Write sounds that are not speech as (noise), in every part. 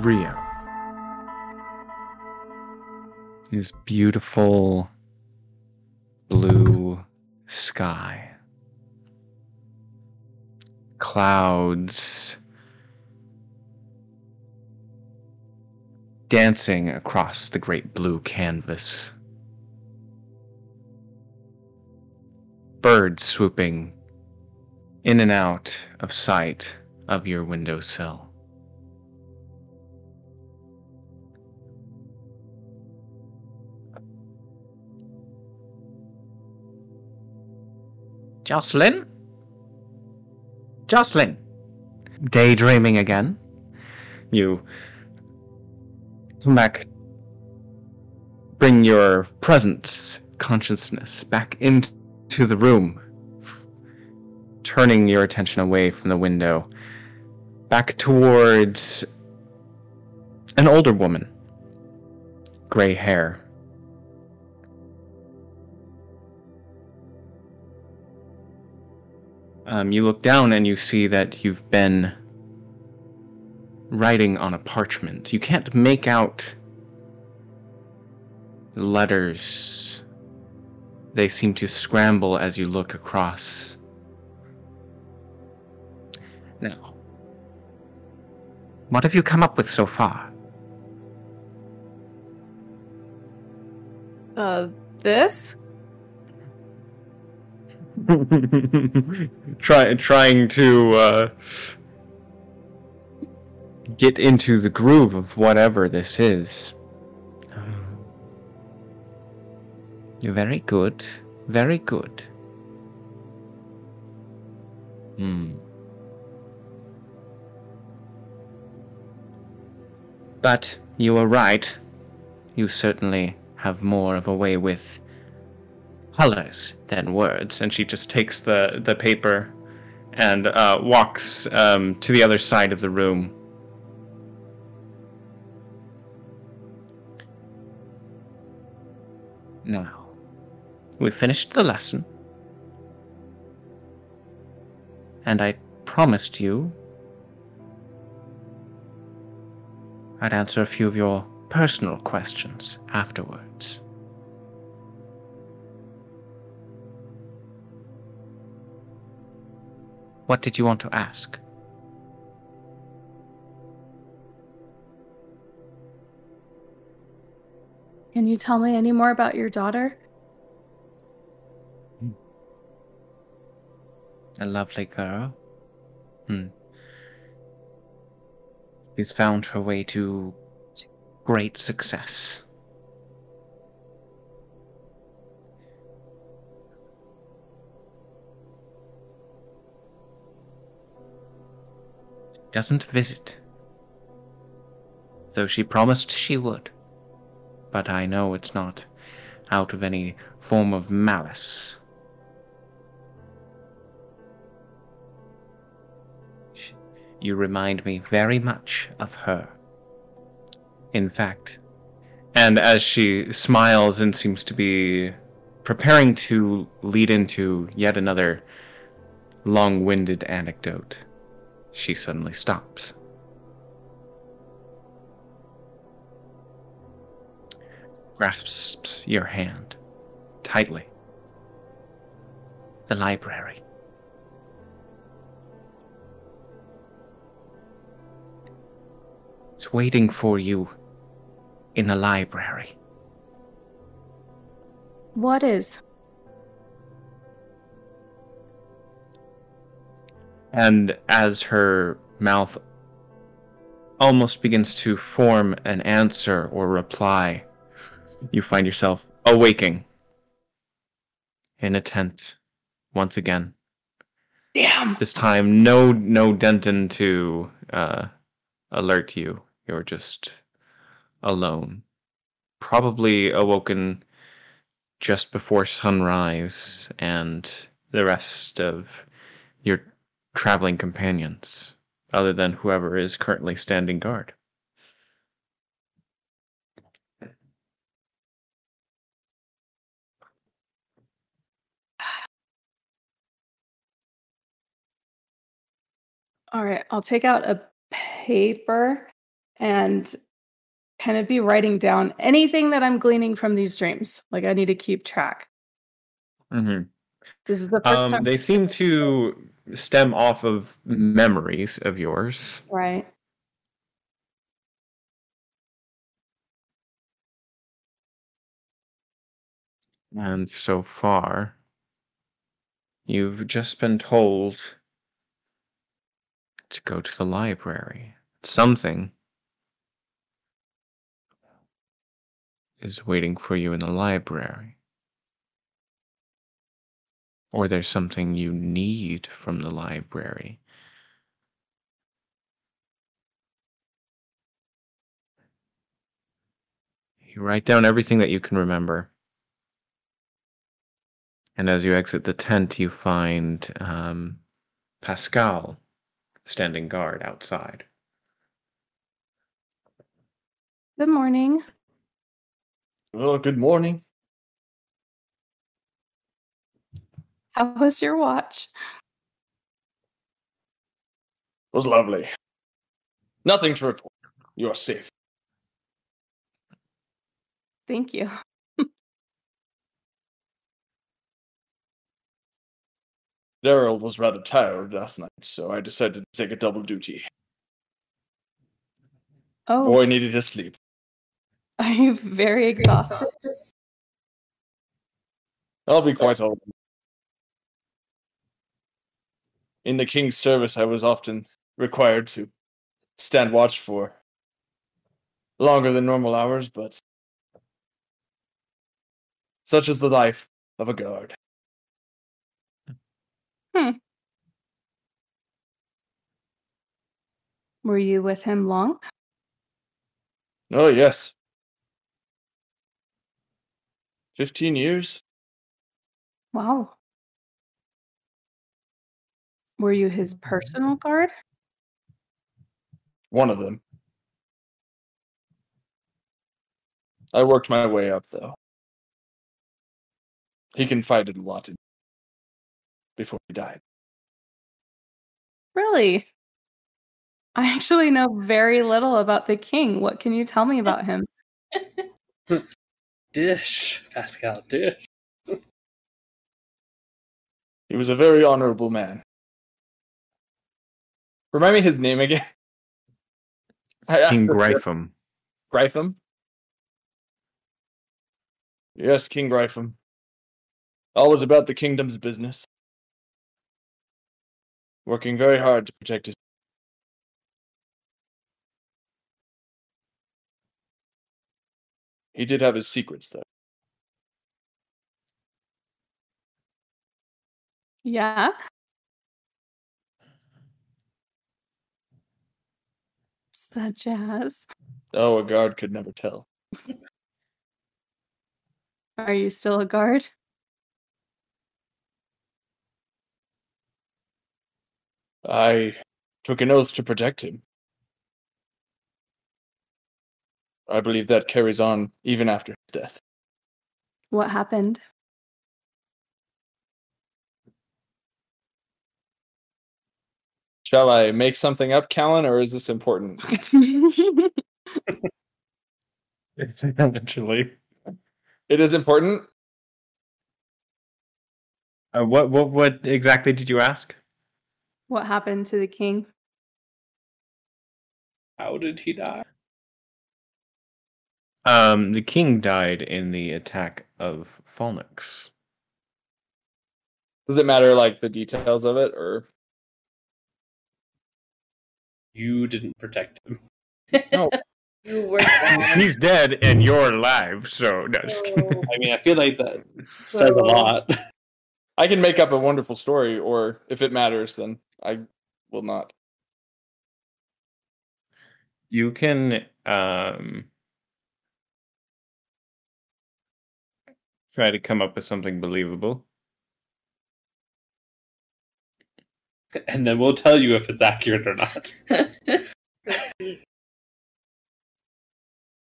Rio. Is beautiful blue sky. Clouds dancing across the great blue canvas. Birds swooping in and out of sight of your windowsill. Jocelyn? Jocelyn! Daydreaming again? You come back, bring your presence, consciousness back into the room, turning your attention away from the window, back towards an older woman, gray hair. Um, you look down and you see that you've been writing on a parchment. You can't make out the letters. They seem to scramble as you look across. Now, what have you come up with so far? Uh, this? (laughs) Try, trying to uh, get into the groove of whatever this is. You're very good. Very good. Hmm. But you are right. You certainly have more of a way with colors than words. And she just takes the, the paper and uh, walks um, to the other side of the room. Now, we finished the lesson. And I promised you I'd answer a few of your personal questions afterwards. What did you want to ask? Can you tell me any more about your daughter? A lovely girl. Hmm. She's found her way to great success. Doesn't visit, though she promised she would. But I know it's not out of any form of malice. You remind me very much of her. In fact, and as she smiles and seems to be preparing to lead into yet another long winded anecdote, she suddenly stops. Grasps your hand tightly. The library. It's waiting for you in the library. What is? And as her mouth almost begins to form an answer or reply, you find yourself awaking in a tent once again. Damn. This time, no no Denton to uh, alert you. You're just alone. Probably awoken just before sunrise and the rest of your traveling companions, other than whoever is currently standing guard. All right, I'll take out a paper and kind of be writing down anything that I'm gleaning from these dreams. Like I need to keep track. hmm This is the first Um, time, they seem to stem off of memories of yours. right? And so far, you've just been told to go to the library. Something is waiting for you in the library. Or there's something you need from the library. You write down everything that you can remember. And as you exit the tent, you find um, Pascal standing guard outside. Good morning. Well, good morning. How was your watch? It was lovely. Nothing to report. You are safe. Thank you. (laughs) Daryl was rather tired last night, so I decided to take a double duty. Oh, Boy needed to sleep. (laughs) are you very exhausted? I'll be quite all right. In the king's service, I was often required to stand watch for longer than normal hours, but such is the life of a guard. Hmm. Were you with him long? Oh, yes. 15 years? Wow. Were you his mm-hmm. personal guard? One of them. I worked my way up, though. He confided a lot in before he died. Really? I actually know very little about the king. What can you tell me about him? (laughs) Dish, Pascal, dish. He was a very honorable man. Remind me his name again. (laughs) I King this earlier. Grypham. Grypham? Yes, King Grypham. Always about the kingdom's business. Working very hard to protect his. He did have his secrets, though. Yeah. (laughs) Such as. Oh, a guard could never tell. Are you still a guard? I took an oath to protect him. I believe that carries on even after his death. What happened? Shall I make something up, Callan, or is this important? (laughs) Essentially. It is important. Uh, what what what exactly did you ask? what happened to the king? How did he die? Um, the king died in the attack of Phoenix. Does it matter, like the details of it, or You didn't protect him. (laughs) no? You were. He's dead and you're alive, so no, just kidding. Oh, I mean, I feel like that (laughs) says a lot. (laughs) I can make up a wonderful story, or if it matters, then I will not. you can um try to come up with something believable. And then we'll tell you if it's accurate or not. (laughs)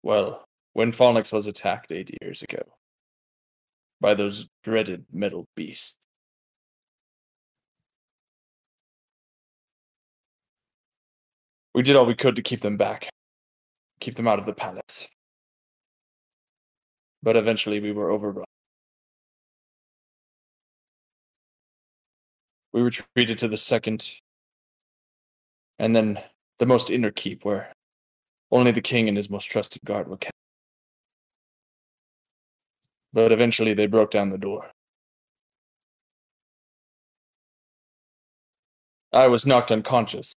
Well, when Phoenix was attacked eight years ago by those dreaded metal beasts, we did all we could to keep them back. keep them out of the palace. But eventually we were overrun. We retreated to the second, and then the most inner keep, where only the king and his most trusted guard were kept. But eventually they broke down the door. I was knocked unconscious.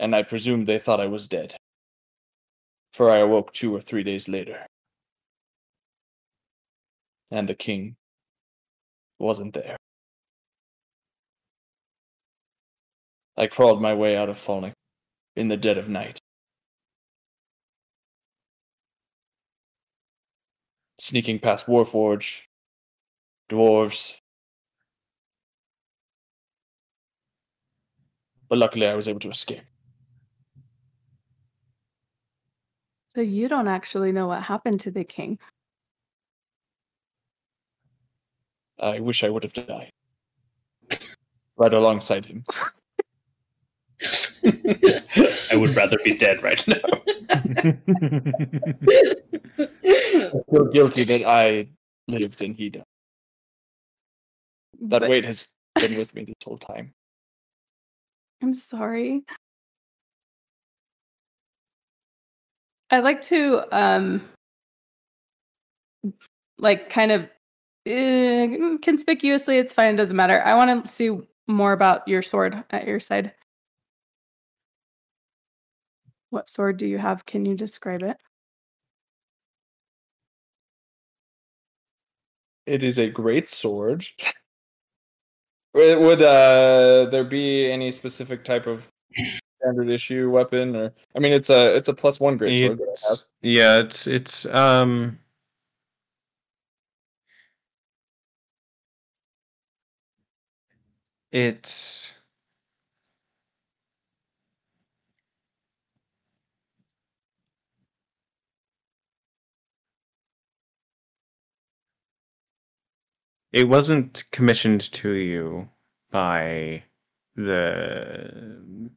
And I presumed they thought I was dead. For I awoke two or three days later. And the king wasn't there. I crawled my way out of Falling in the dead of night. Sneaking past Warforge, dwarves. But luckily I was able to escape. So you don't actually know what happened to the king. I wish I would have died. Right alongside him. (laughs) I would rather be dead right now. (laughs) I feel guilty that I lived and he died. That But weight has been with me this whole time. I'm sorry. I like to um like kind of uh, conspicuously it's fine it doesn't matter. I want to see more about your sword at your side. What sword do you have? Can you describe it? It is a great sword. would would, uh, there be any specific type of standard issue weapon, or I mean, it's a it's a plus one great sword. that I have. It's, yeah, it's it's um it's it wasn't commissioned to you by the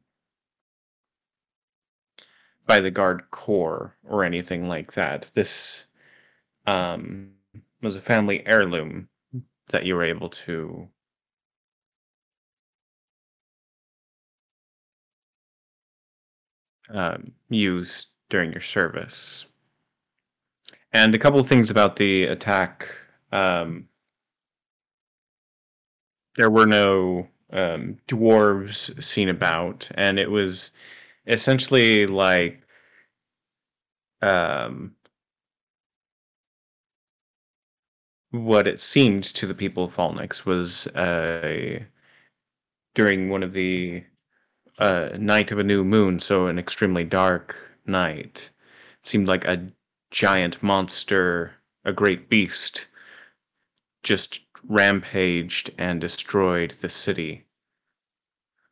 by the guard corps or anything like that. This um, was a family heirloom that you were able to um, use during your service. And a couple of things about the attack. Um, there were no um, dwarves seen about, and it was essentially like um, what it seemed to the people of Falnix was a during one of the uh, night of a new moon, so an extremely dark night. It seemed like a giant monster, a great beast, just rampaged and destroyed the city,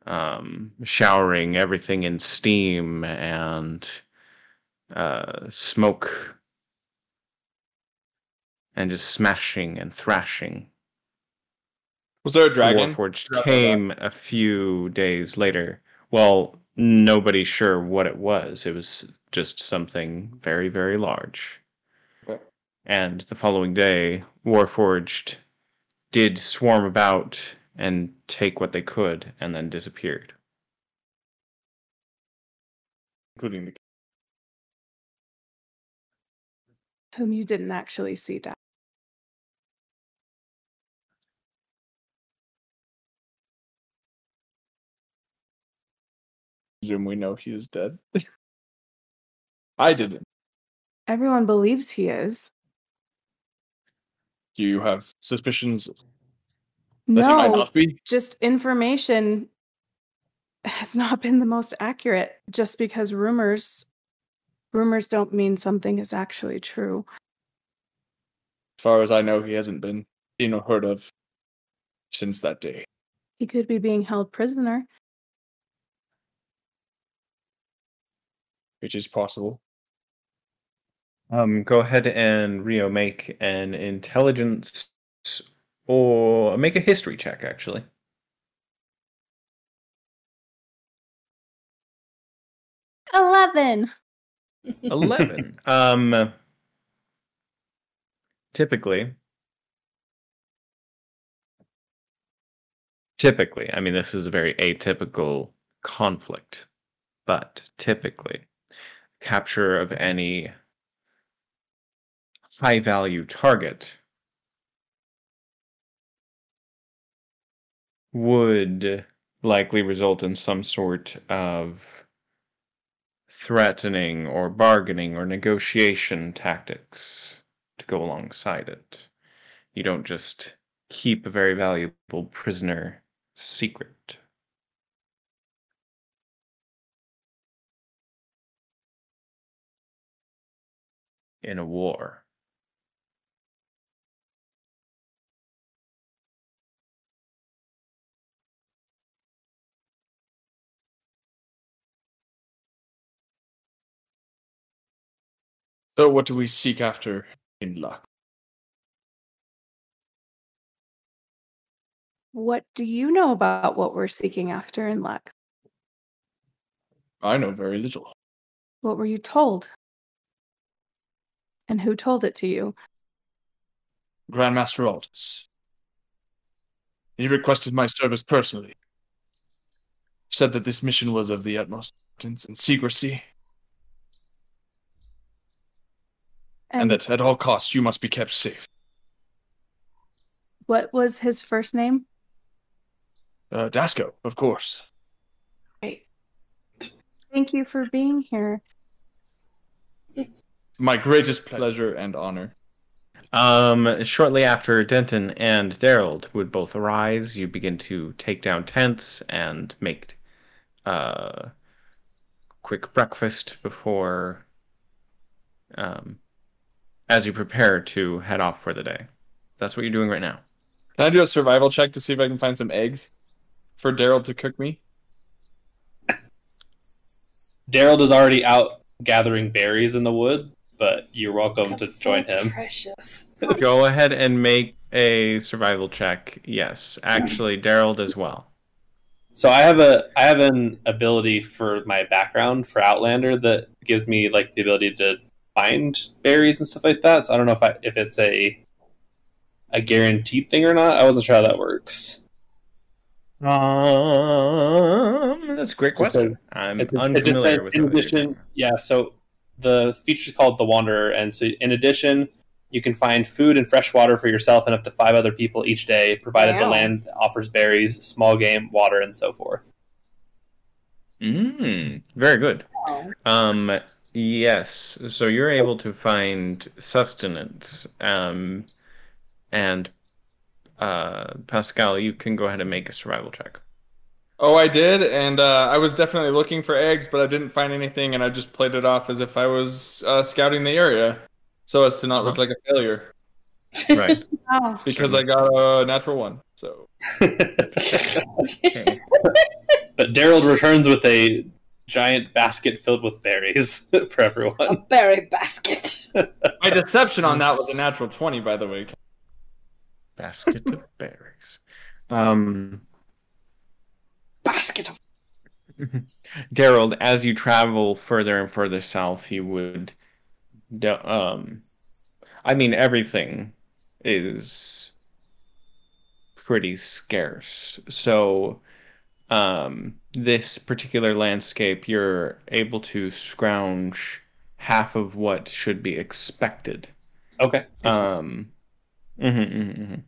um, showering everything in steam and uh, smoke, and just smashing and thrashing. Was there a dragon? Warforged came a few days later. Well, nobody's sure what it was. It was just something very, very large. Okay. And the following day, Warforged did swarm about and take what they could and then disappeared. including the Whom you didn't actually see die. Presume we know he is dead. (laughs) I didn't. Everyone believes he is. Do you have suspicions that he might No, not be? just information has not been the most accurate just because rumors rumors don't mean something is actually true. As far as I know, he hasn't been seen or heard of since that day. He could be being held prisoner. Which is possible. Um, go ahead and Rio make an intelligence or make a history check, actually. Eleven. 11 (laughs) um typically typically i mean this is a very atypical conflict but typically capture of any high value target would likely result in some sort of threatening or bargaining or negotiation tactics to go alongside it. You don't just keep a very valuable prisoner secret. In a war. So, what do we seek after in Lux? What do you know about what we're seeking after in Lux? I know very little. What were you told? And who told it to you? Grandmaster Aldous. He requested my service personally. Said that this mission was of the utmost importance and secrecy, and, And, that at all costs you must be kept safe. what was his first name? Uh, Dasco, of course. Great. Thank you for being here. My greatest pleasure and honor. Um, shortly after Denton and Daryl would both arise, you begin to take down tents and make uh, quick breakfast before, um, as you prepare to head off for the day. That's what you're doing right now. Can I do a survival check to see if I can find some eggs for Daryl to cook me? (laughs) Daryl is already out gathering berries in the wood, but you're welcome to That's so join him. Precious. (laughs) Go ahead and make a survival check. Yes, actually, Daryl as well. So I have a I have an ability for my background for Outlander that gives me like the ability to find berries and stuff like that. So I don't know if I if it's a a guaranteed thing or not. I wasn't sure how that works. Um, that's a great question. says- I'm It, it just unfamiliar says, with in how they do addition, it. yeah. So the feature is called the Wanderer, and so in addition, you can find food and fresh water for yourself and up to five other people each day, provided the land offers berries, small game, water, and so forth. Mm, very good. Um, yes. So you're able to find sustenance. Um, and uh, Pascal, you can go ahead and make a survival check. Oh, I did, and uh, I was definitely looking for eggs, but I didn't find anything, and I just played it off as if I was uh, scouting the area, so as to not look like a failure, Right. (laughs) Oh, because I got a natural one. So (laughs) But Daryl returns with a giant basket filled with berries (laughs) for everyone. A berry basket. my deception on that was a natural twenty, by the way. Basket of berries. Um, basket of (laughs) Daryl, as you travel further and further south, you would, um, I mean, everything is pretty scarce. So, um, this particular landscape, you're able to scrounge half of what should be expected. Okay. Um, mhm, mhm, mhm.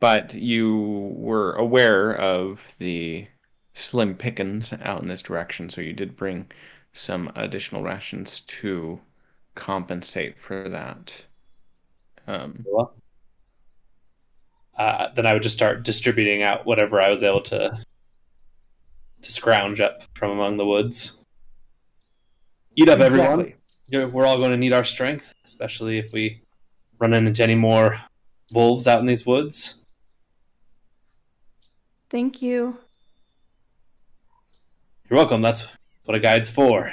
But you were aware of the slim pickings out in this direction, so you did bring some additional rations to compensate for that. Um, Well, uh, then I would just start distributing out whatever I was able to to scrounge up from among the woods. Eat up, everyone. You know, We're all going to need our strength, especially if we run into any more wolves out in these woods. Thank you. You're welcome. That's what a guide's for.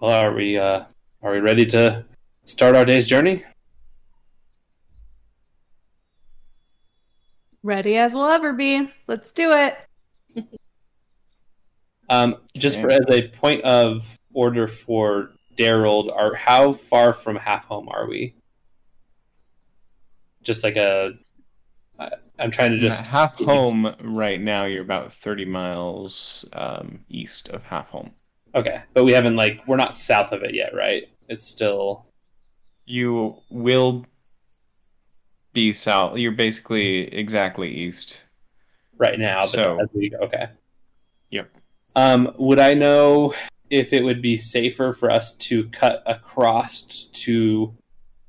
Well, are we uh, are we ready to start our day's journey? Ready as we'll ever be. Let's do it. (laughs) Um, just for as a point of order for Daryl, are how far from half home are we? Just like a, I'm trying to just half home right now. You're about thirty miles um, east of half home. okay, but we haven't like we're not south of it yet, right? It's still You will be south. You're basically exactly east. right now. But So- as we okay, Yep. Um, would I know if it would be safer for us to cut across to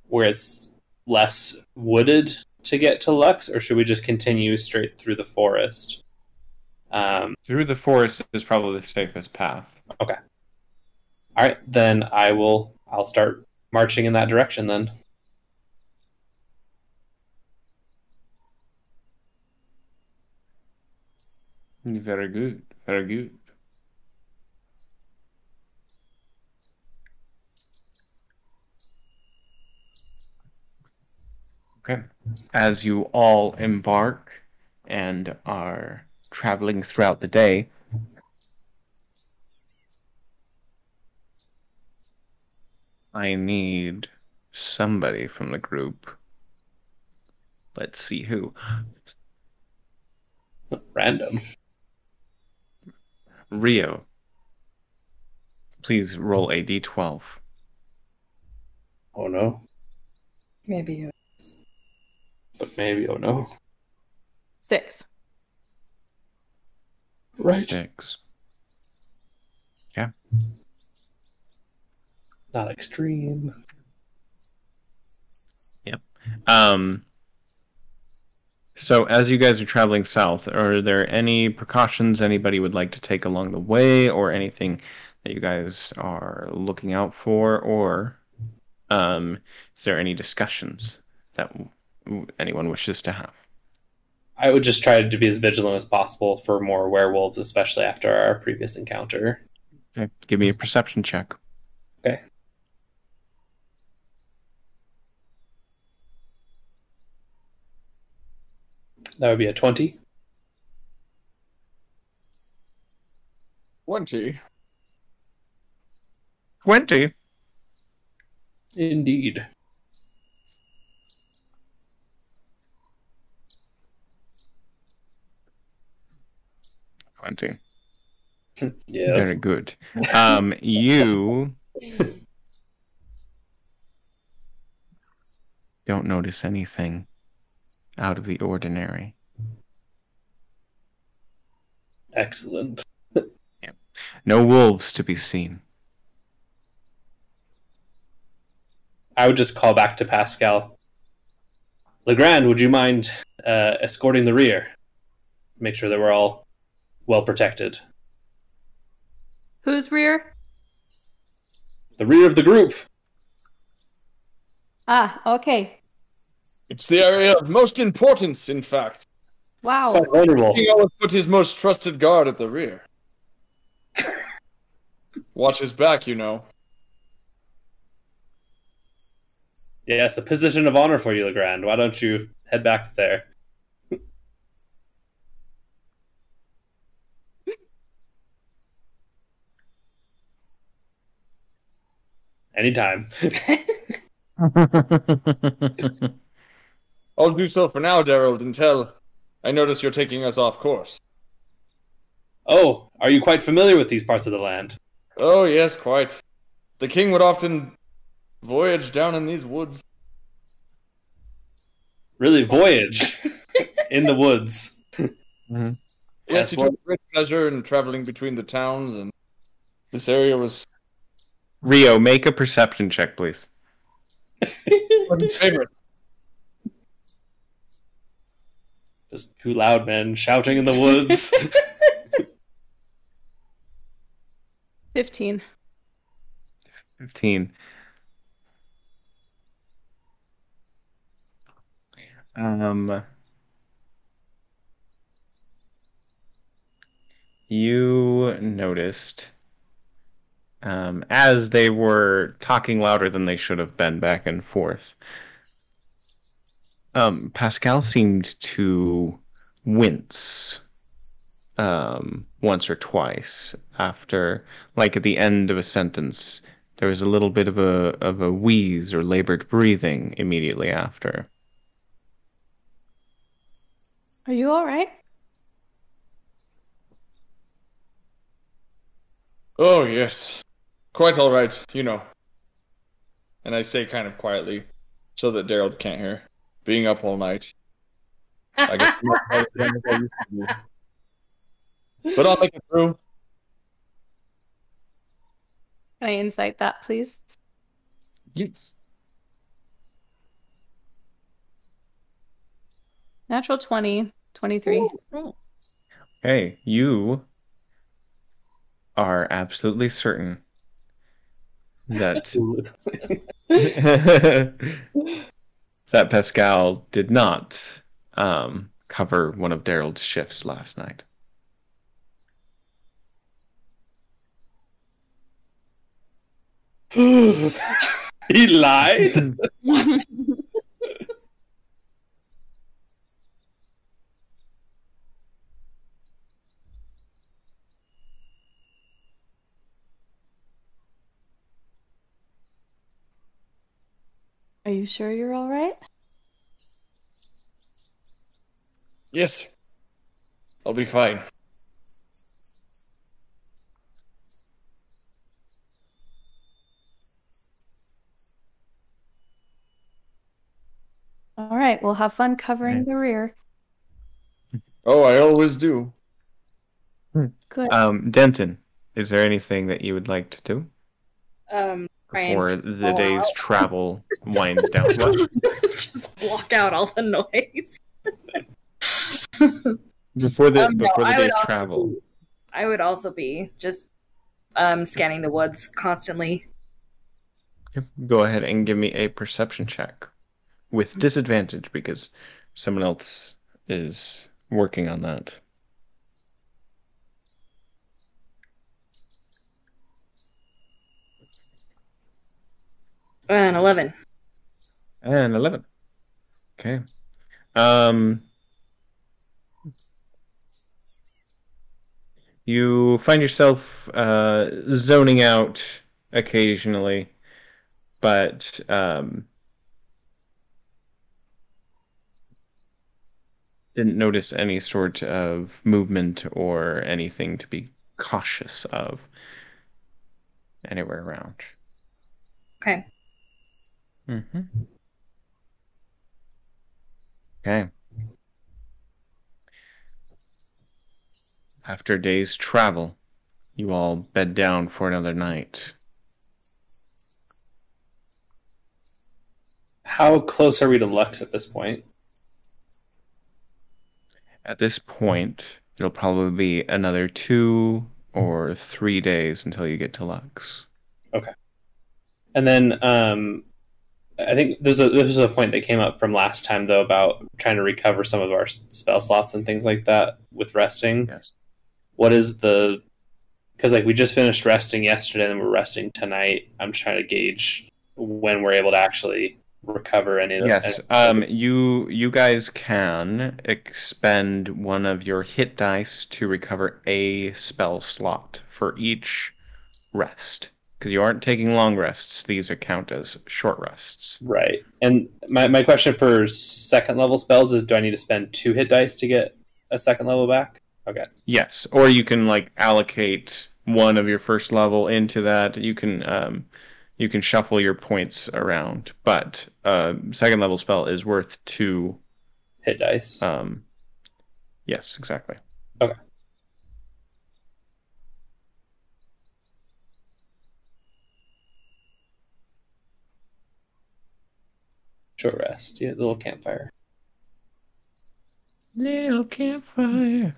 where it's less wooded to get to Lux, or should we just continue straight through the forest? Um, Through the forest is probably the safest path. Okay. All right, then I will. I'll start marching in that direction then. Very good. Very good. Okay. As you all embark and are traveling throughout the day, I need somebody from the group. Let's see who. Random. Rio. Please roll a d12. Oh no, Maybe. But maybe. Oh no. Six. Right. Six. Yeah. Not extreme. Yep. Um. So, as you guys are traveling south, are there any precautions anybody would like to take along the way, or anything that you guys are looking out for, or um, is there any discussions that w- anyone wishes to have? I would just try to be as vigilant as possible for more werewolves, especially after our previous encounter. Okay, give me a perception check. Okay. That would be a 20. Twenty. Twenty. Indeed. Twenty. (laughs) Yes. Very good. Um, you don't notice anything out of the ordinary. Excellent. No wolves to be seen. I would just call back to Pascal. Legrand, would you mind uh, escorting the rear? Make sure that we're all well protected. Who's rear? The rear of the group. Ah, okay. It's the area of most importance, in fact. Wow. Quite vulnerable. He always put his most trusted guard at the rear. (laughs) Watch his back, you know. Yes, a position of honor for you, Legrand. Why don't you head back there? Anytime. (laughs) I'll do so for now, Daryl, until I notice you're taking us off course. Oh, are you quite familiar with these parts of the land? Oh, yes, quite. The king would often voyage down in these woods. Really, voyage (laughs) in the woods. Mm-hmm. Yes, That's he what- took great pleasure in traveling between the towns, and this area was Rio, make a perception check, please. one of his favorites. Just two loud men shouting in the woods. (laughs) 15. 15. Um, you noticed um, as they were talking louder than they should have been back and forth. Um, Pascal seemed to wince um, once or twice after, like at the end of a sentence, there was a little bit of a of a wheeze or labored breathing immediately after. Are you all right? Oh, yes. Quite all right, you know. And I say kind of quietly, so that Daryl can't hear. Being up all night. I guess I'm not quite as young I used to be. But I'll make it through. Can I insight that, please? Yes. Natural 20, 23. Hey, you are absolutely certain that (laughs) that Pascal did not um, cover one of Daryl's shifts last night. (laughs) he lied. (laughs) Are you sure you're all right? Yes. I'll be fine. All right, we'll have fun covering Right. the rear. Oh, I always do. Good. Um, Denton, is there anything that you would like to do Um, trying before the day's travel (laughs) winds down? Just (laughs) block out all the noise. Before the Um, no, before the I day's travel. be- I would also be just um scanning the woods constantly. Yep, Go ahead and give me a perception check with disadvantage because someone else is working on that. And eleven. And 11. Okay. Um you find yourself uh zoning out occasionally but um didn't notice any sort of movement or anything to be cautious of anywhere around. Okay. Mm-hmm. Okay. After a day's travel, you all bed down for another night. How close are we to Lux at this point? At this point, it'll probably be another two or three days until you get to Lux. Okay. And then um, I think there's a there's a point that came up from last time though about trying to recover some of our spell slots and things like that with resting. Yes. What is the because like we just finished resting yesterday and we're resting tonight. I'm trying to gauge when we're able to actually recover any of the Yes. Um. You you guys can expend one of your hit dice to recover a spell slot for each rest, because you aren't taking long rests. These are count as short rests. Right. And my, my question for second level spells is do I need to spend two hit dice to get a second level back? Okay. Yes. Or you can like allocate one of your first level into that. You can um, you can shuffle your points around, but uh, second level spell is worth two. Hit dice. Um. Yes. Exactly. Short rest. Yeah, little campfire. Little campfire.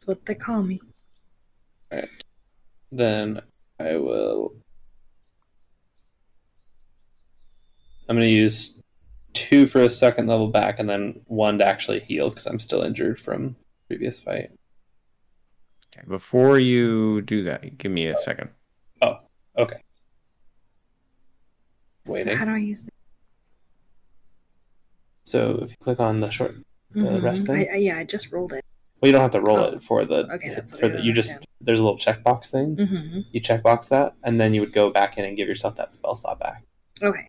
That's what they call me. Then I will. I'm going to use two for a second level back and then one to actually heal because I'm still injured from previous fight. Okay. Before you do that, give me a second. Oh, Okay. So how do I use it? So if you click on the short The rest Mhm. thing? I, I, yeah, I just rolled it. Well, you don't have to roll Oh. it for the Okay, that's for the you just there's a little checkbox thing. hmm You checkbox that, and then you would go back in and give yourself that spell slot back. Okay.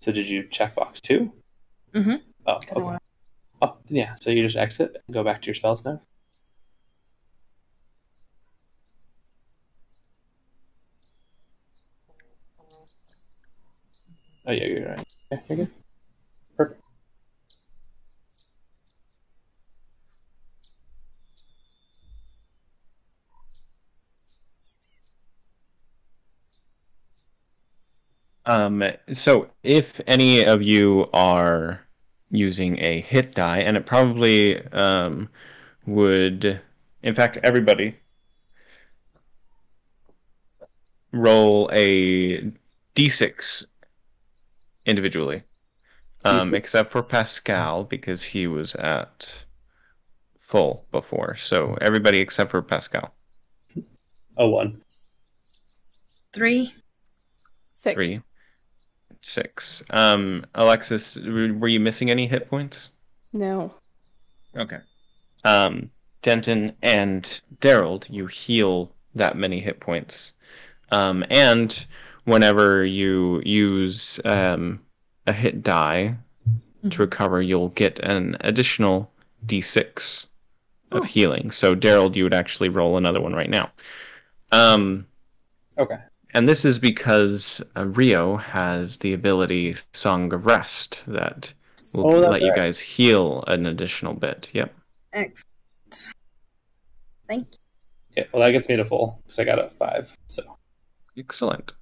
So did you checkbox two? Mhm. Oh, okay. Oh, yeah. So you just exit and go back to your spells now. Oh yeah, you're right. Yeah, you're good. Um, so if any of you are using a hit die, and it probably um, would, in fact, everybody roll a d6 individually, um, D6. except for Pascal because he was at full before. So everybody except for Pascal. Oh one. Three. Six. Three. Six. Um, Alexis, were you missing any hit points? No. Okay. Um, Denton and Daryl, you heal that many hit points. Um, and whenever you use um, a hit die to recover, you'll get an additional d6 of Oh. healing. So, Daryl, you would actually roll another one right now. Um, Okay. And this is because uh, Rio has the ability Song of Rest that will Oh, that's let you guys heal an additional bit. Yep. Excellent. Thank you. Okay. Well, that gets me to full because I got a five. So Excellent.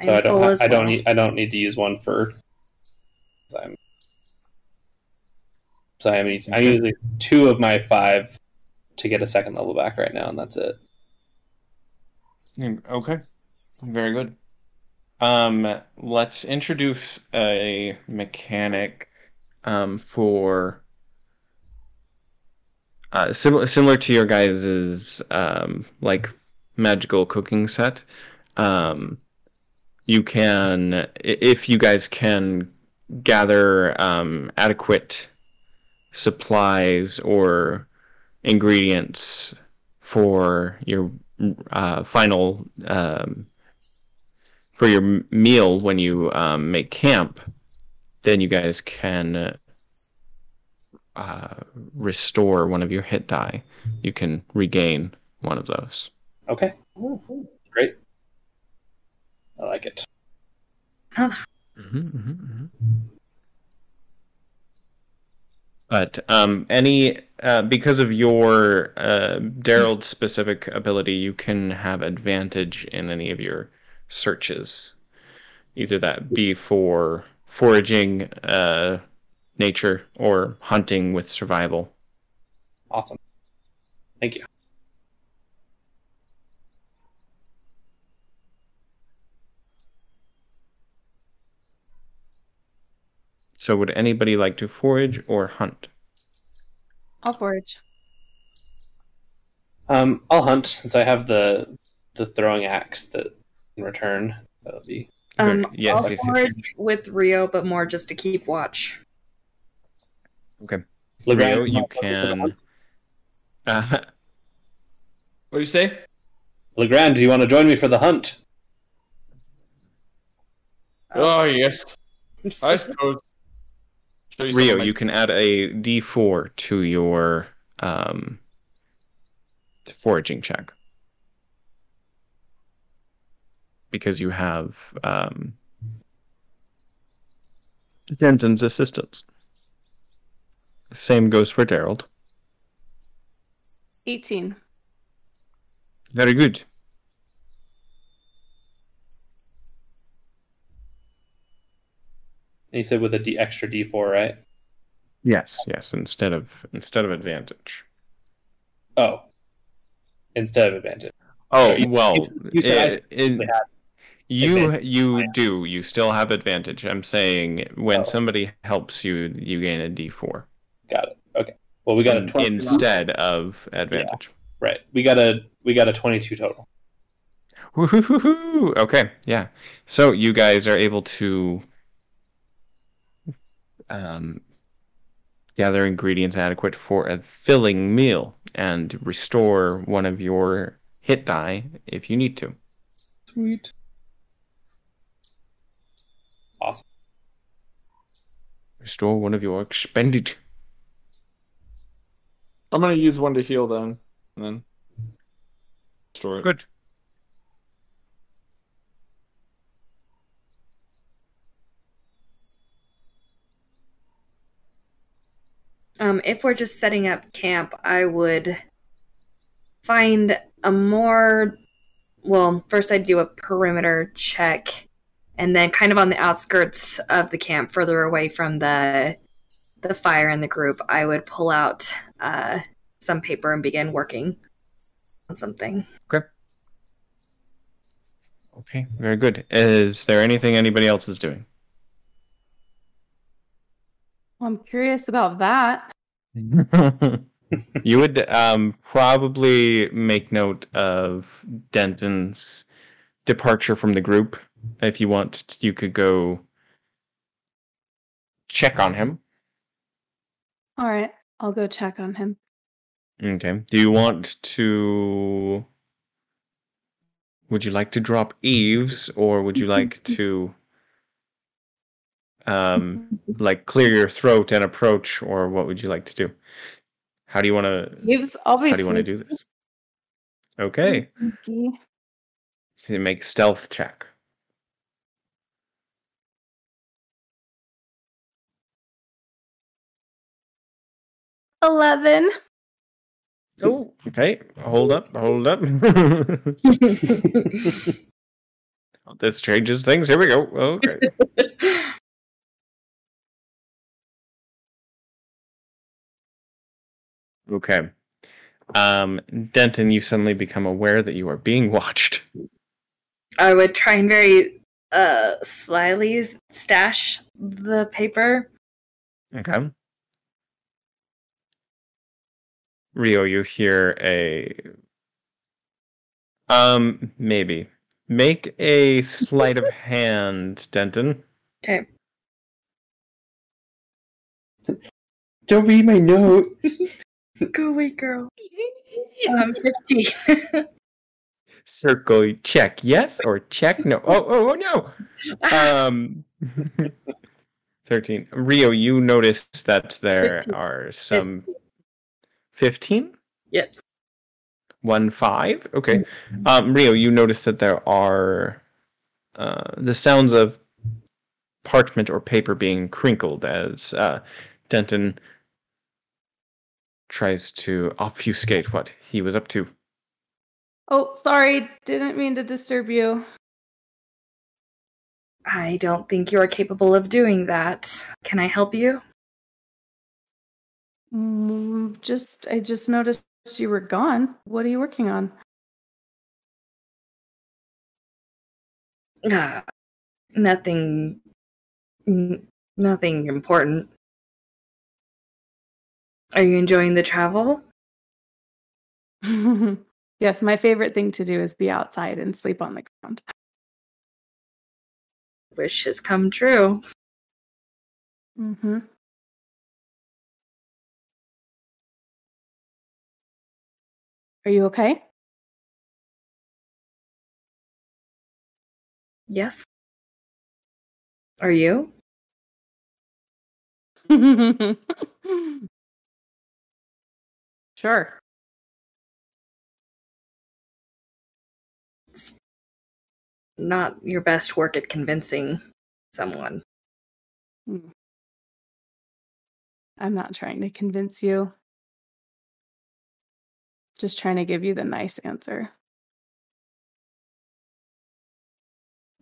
so I'm I don't ha- as I don't well. need I don't need to use one for. So I'm. So I'm using, I'm using two of my five to get a second level back right now, and that's it. Mm, Okay. Very good. Um, let's introduce a mechanic um, for uh, similar similar to your guys's um, like magical cooking set. Um, you can, if you guys can gather um, adequate supplies or ingredients for your uh, final um, for your meal when you um, make camp, then you guys can uh, restore one of your hit die. You can regain one of those. Okay. Great. I like it. But um, any uh, because of your uh, Daryl specific ability, you can have advantage in any of your searches. Either that be for foraging, uh, nature, or hunting with survival. Awesome. Thank you. So, would anybody like to forage or hunt? I'll forage. Um, I'll hunt since I have the the throwing axe that in return that'll be Um, Yes, yes, yes. with Rio, but more just to keep watch. Okay. Legrand, Rio, you can. (laughs) Uh, What do you say? Legrand, do you want to join me for the hunt? Oh, yes, (laughs) I suppose. You Rio, of my- you can add a D4 to your um, foraging check because you have um, Denton's assistance. Same goes for Daryl. 18. Very good. And you said with a D extra D four, right? Yes, yes. Instead of instead of advantage. Oh, instead of advantage. Oh you- well, you said- you said I it- specifically it- had you (laughs) advantage. you do you still have advantage. I'm saying when Oh. somebody helps you, you gain a D4 Got it. Okay. Well, we got a twenty. instead of advantage. Right. We got a we got a twenty two total. Woo-hoo-hoo-hoo. Okay, yeah. So you guys are able to um, gather ingredients adequate for a filling meal and restore one of your hit die if you need to. Sweet. Awesome. Restore one of your expended. I'm gonna use one to heal then, and then restore it. Good. Um, if we're just setting up camp, I would find a more well, first I'd do a perimeter check and then kind of on the outskirts of the camp, further away from the the fire in the group, I would pull out uh, some paper and begin working on something. Okay, Okay, very good. Is there anything anybody else is doing? I'm curious about that. (laughs) you would um, probably make note of Denton's departure from the group. If you want, you could go check on him. All right, I'll go check on him. Okay. Do you want to? Would you like to drop Eves, or would you like (laughs) to, um, like clear your throat and approach, or what would you like to do? How do you want to? Eves, I'll How do you want to do this? Okay. So you make stealth check. Eleven. Oh, okay. Hold up, hold up. (laughs) this changes things. Here we go. Okay. Okay. Um, Denton, you suddenly become aware that you are being watched. I would try and very uh, slyly stash the paper. Okay. Rio, you hear a um maybe. Make a sleight of hand, Denton. Okay. Don't read my note. (laughs) Go away, girl. (laughs) Um, 15. (laughs) Circle check yes or check no. Oh oh, oh no. Um 13. Rio, you notice that there 15. are some 15? Yes. One five. Okay. Um, Rio, you notice that there are uh, the sounds of parchment or paper being crinkled as uh, Denton tries to obfuscate what he was up to. Oh, sorry. Didn't mean to disturb you. I don't think you are capable of doing that. Can I help you? Mm, just, I just noticed you were gone. What are you working on? Ah, nothing. n- Nothing important. Are you enjoying the travel? (laughs) yes, my favorite thing to do is be outside and sleep on the ground. Wish has come true. Mm-hmm. Are you okay? Yes. Are you? (laughs) sure. It's Not your best work at convincing someone. Hmm. I'm not trying to convince you. Just trying to give you the nice answer.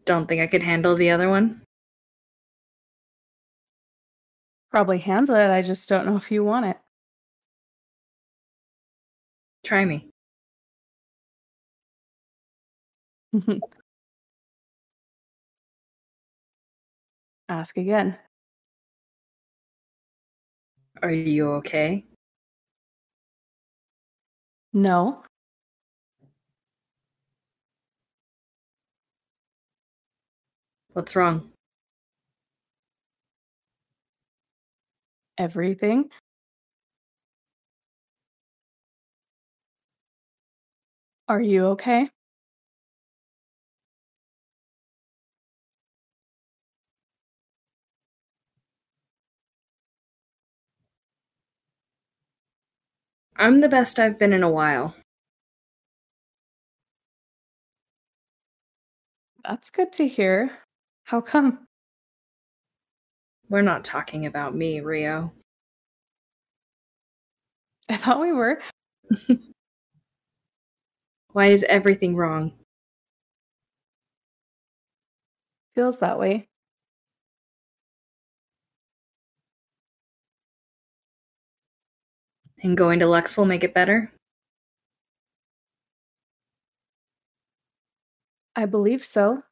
Don't think I could handle the other one. Probably handle it. I just don't know if you want it. Try me. (laughs) Ask again. Are you okay? No. What's wrong? everything. Are you okay? I'm the best I've been in a while. That's good to hear. How come? We're not talking about me, Rio. (laughs) I thought we were. (laughs) Why is everything wrong? Feels that way. And going to Lux will make it better? I believe so.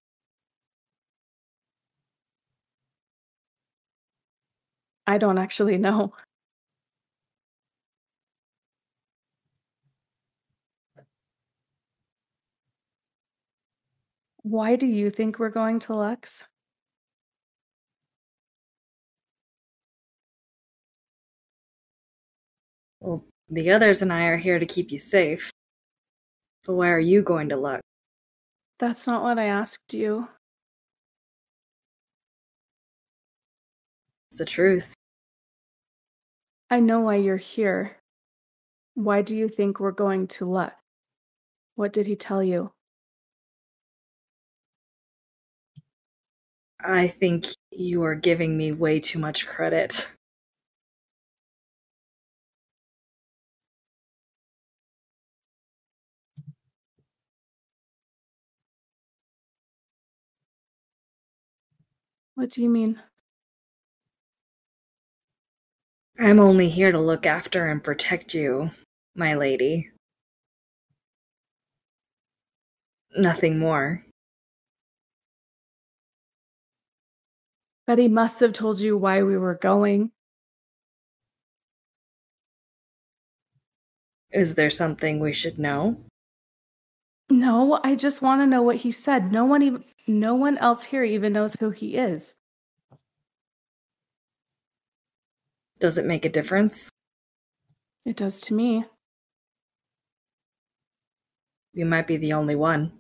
I don't actually (laughs) know. Why do you think we're going to Lux? Well, the others and I are here to keep you safe. So why are you going to Lux? That's not what I asked you. It's the truth. I know why you're here. Why do you think we're going to Lux? What did he tell you? I think you are giving me way too much credit. What do you mean? I'm only here to look after and protect you, my lady. Nothing more. But he must have told you why we were going. Is there something we should know? No, I just want to know what he said. No one even no one else here even knows who he is. Does it make a difference? It does to me. You might be the only one.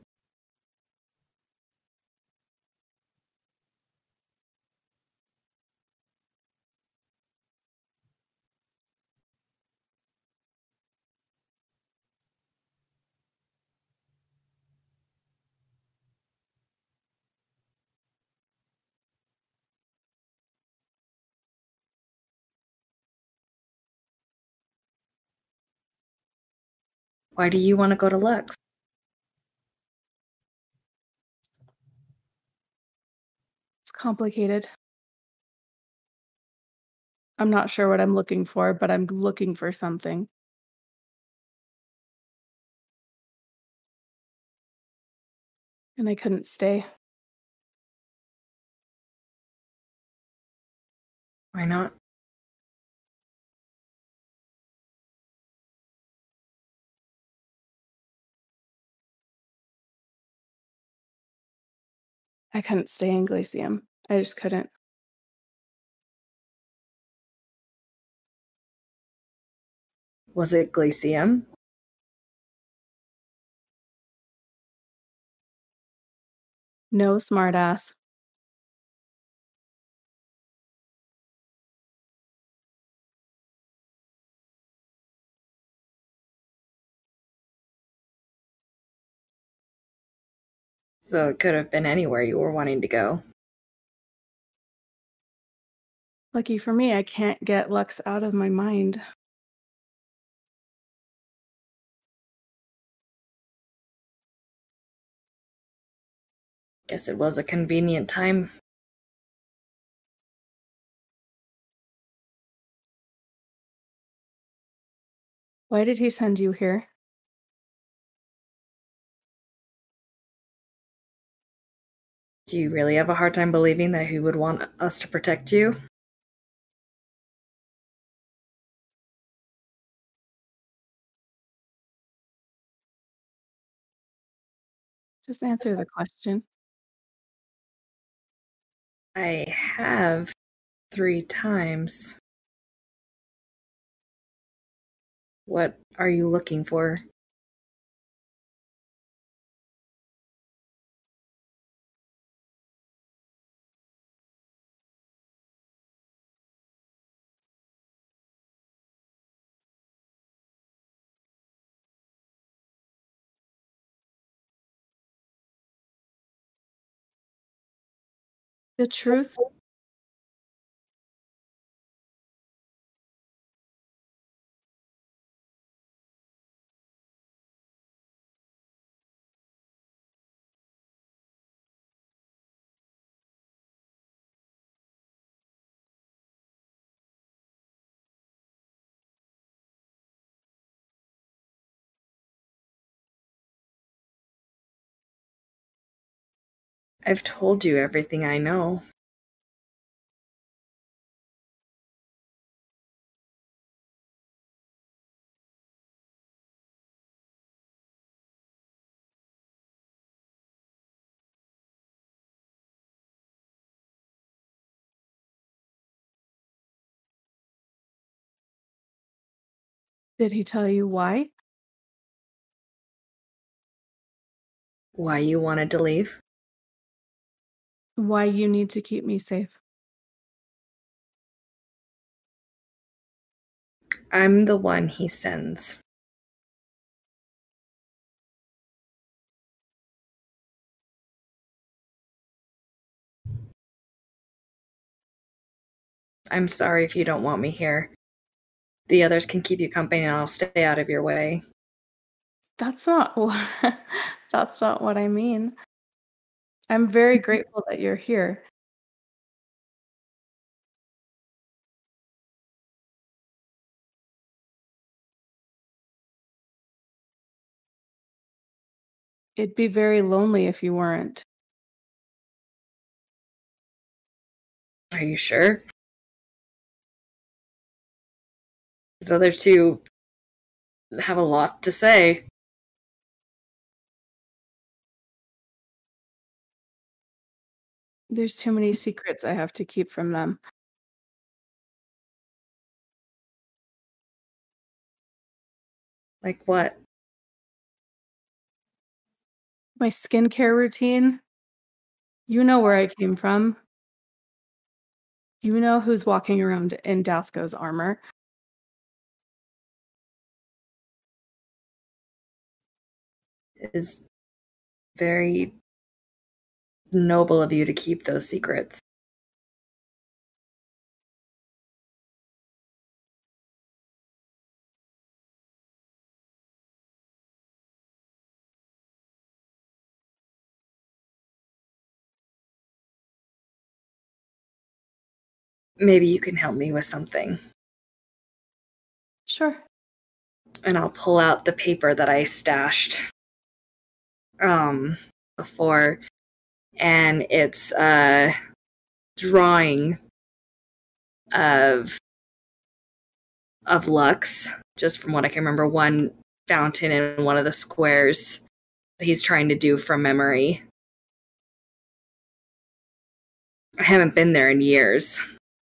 Why do you want to go to Lux? It's complicated. I'm not sure what I'm looking for, but I'm looking for something. And I couldn't stay. Why not? I couldn't stay in Glacium. I just couldn't. Was it Glacium? No smartass. So it could have been anywhere you were wanting to go. Lucky for me, I can't get Lux out of my mind. Guess it was a convenient time. Why did he send you here? Do you really have a hard time believing that he would want us to protect you? Just answer the question. I have three times. What are you looking for? The truth. I've told you everything I know. Did he tell you why? Why you wanted to leave? Why you need to keep me safe? I'm the one he sends. I'm sorry if you don't want me here. The others can keep you company and I'll stay out of your way. That's not (laughs) what that's not what I mean. I'm very mm-hmm. grateful that you're here. It'd be very lonely if you weren't. Are you sure? These other two have a lot to say. There's too many secrets I have to keep from them. Like what? My skincare routine. You know where I came from. You know who's walking around in Dasco's armor. Is very noble of you to keep those secrets. Maybe you can help me with something. Sure. And I'll pull out the paper that I stashed um before and it's a drawing of of Lux, just from what I can remember, one fountain in one of the squares that he's trying to do from memory. I haven't been there in years,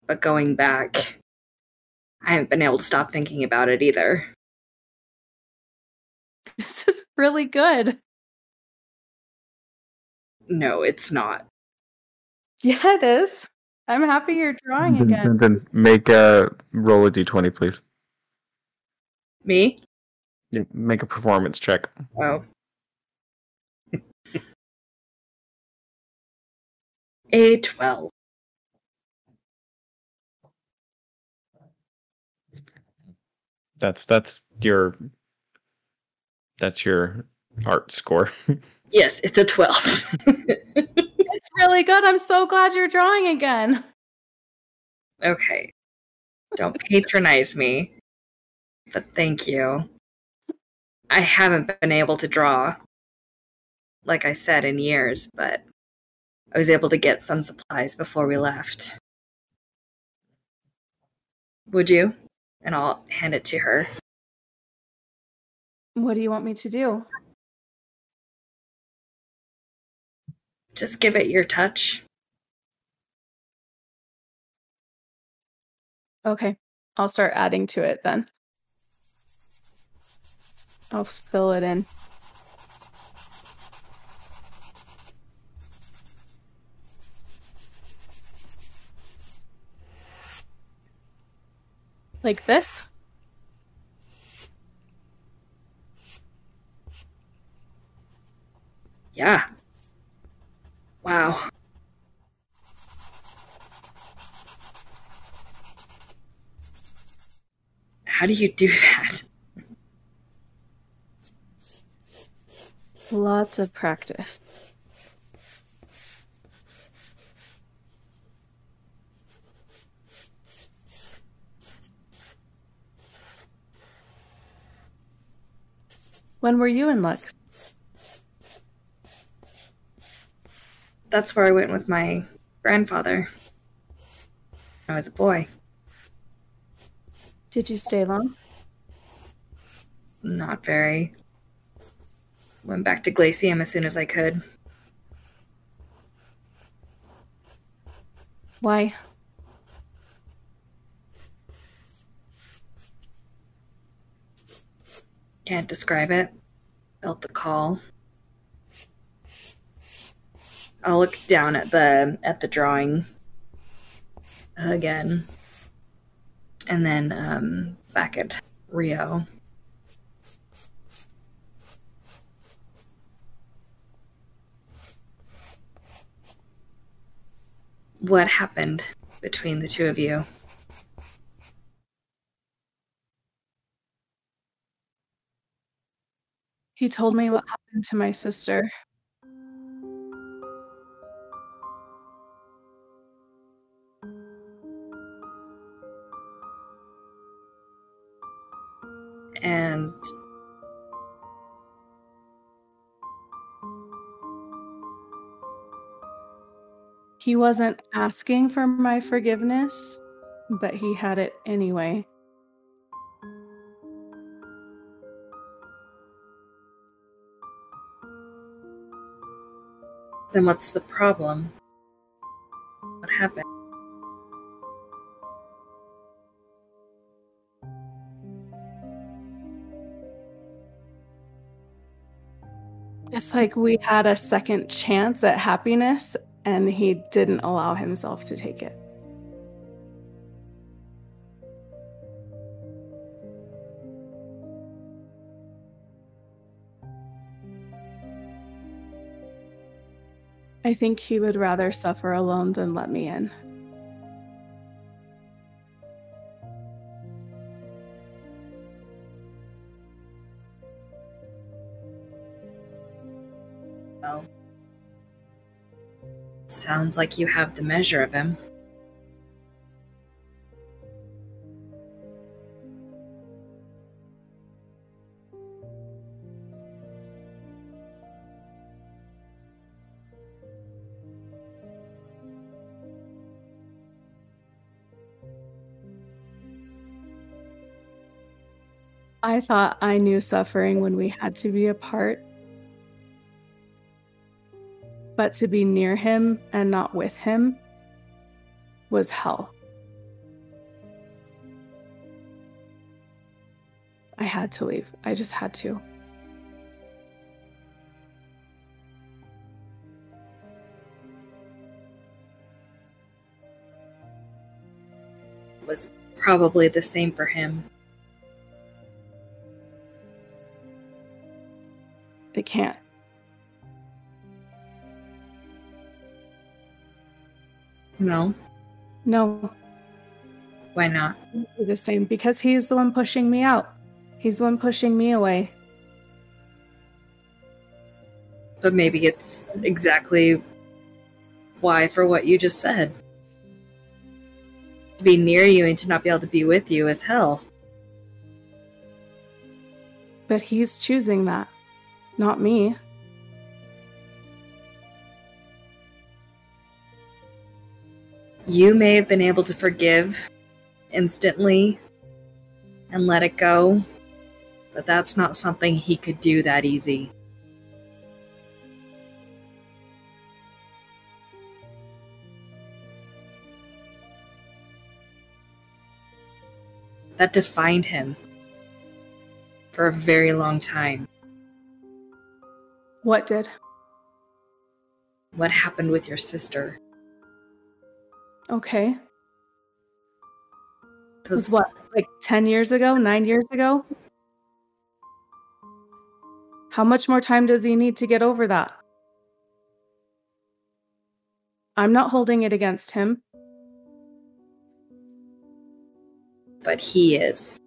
but going back, I haven't been able to stop thinking about it either. (laughs) This is really good. No, it's not. Yeah, it is. I'm happy you're drawing Then, again. then make a roll a d20, please. Me? Yeah, make a performance check. Oh. (laughs) A 12. That's that's your that's your art score. (laughs) Yes, it's a 12. (laughs) It's really good. I'm so glad you're drawing again. okay. Don't patronize me. But thank you. I haven't been able to draw, like I said, in years, but I was able to get some supplies before we left. Would you? And I'll hand it to her. What do you want me to do? Just give it your touch. Okay, I'll start adding to it then. I'll fill it in. Like this? Yeah. Wow. How do you do that? Lots of practice. When were you in Lux? That's where I went with my grandfather. I was a boy. Did you stay long? Not very. Went back to Glacium as soon as I could. Why? Can't describe it. Felt the call. I'll look down at the at the drawing again, and then um, back at Rio. What happened between the two of you? He told me what happened to my sister. He wasn't asking for my forgiveness, but he had it anyway. then what's the problem? What happened? It's like we had a second chance at happiness and he didn't allow himself to take it. I think he would rather suffer alone than let me in. Sounds like you have the measure of him. I thought I knew suffering when we had to be apart. But to be near him and not with him was hell. I had to leave. I just had to. was probably the same for him. It can't. No, No, why not? the same because he's the one pushing me out. He's the one pushing me away. But maybe it's exactly why for what you just said. To be near you and to not be able to be with you is hell. But he's choosing that, not me. You may have been able to forgive instantly and let it go, but that's not something he could do that easy. That defined him. for a very long time. What did? What happened with your sister? Okay. So It was what, like 10 years ago? Nine years ago? How much more time does he need to get over that? I'm not holding it against him. but he is.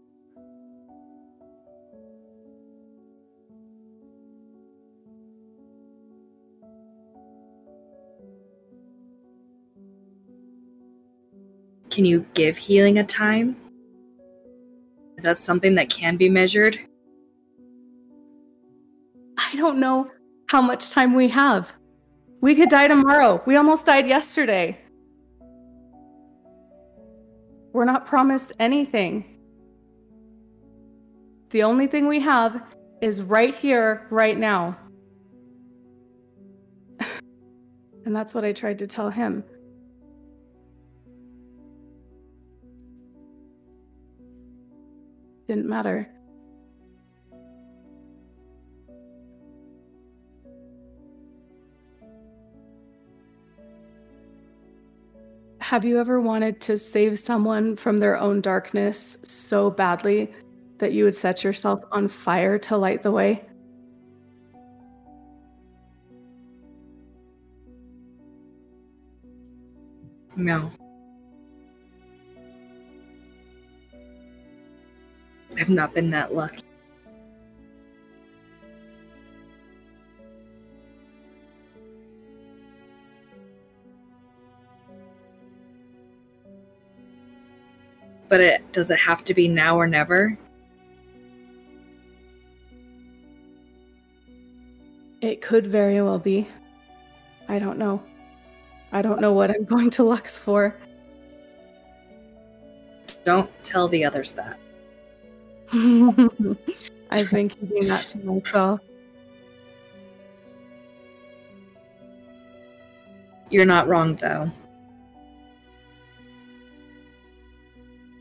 Can you give healing a time? Is that something that can be measured? I don't know how much time we have. We could die tomorrow. We almost died yesterday. We're not promised anything. The only thing we have is right here, right now. (sighs) and that's what I tried to tell him. Didn't matter. Have you ever wanted to save someone from their own darkness so badly that you would set yourself on fire to light the way? No. I've not been that lucky. But it does it have to be now or never? It could very well be. I don't know. I don't know what I'm (laughs) going to Lux for. Don't tell the others that. I've been keeping that to myself. You're not wrong though.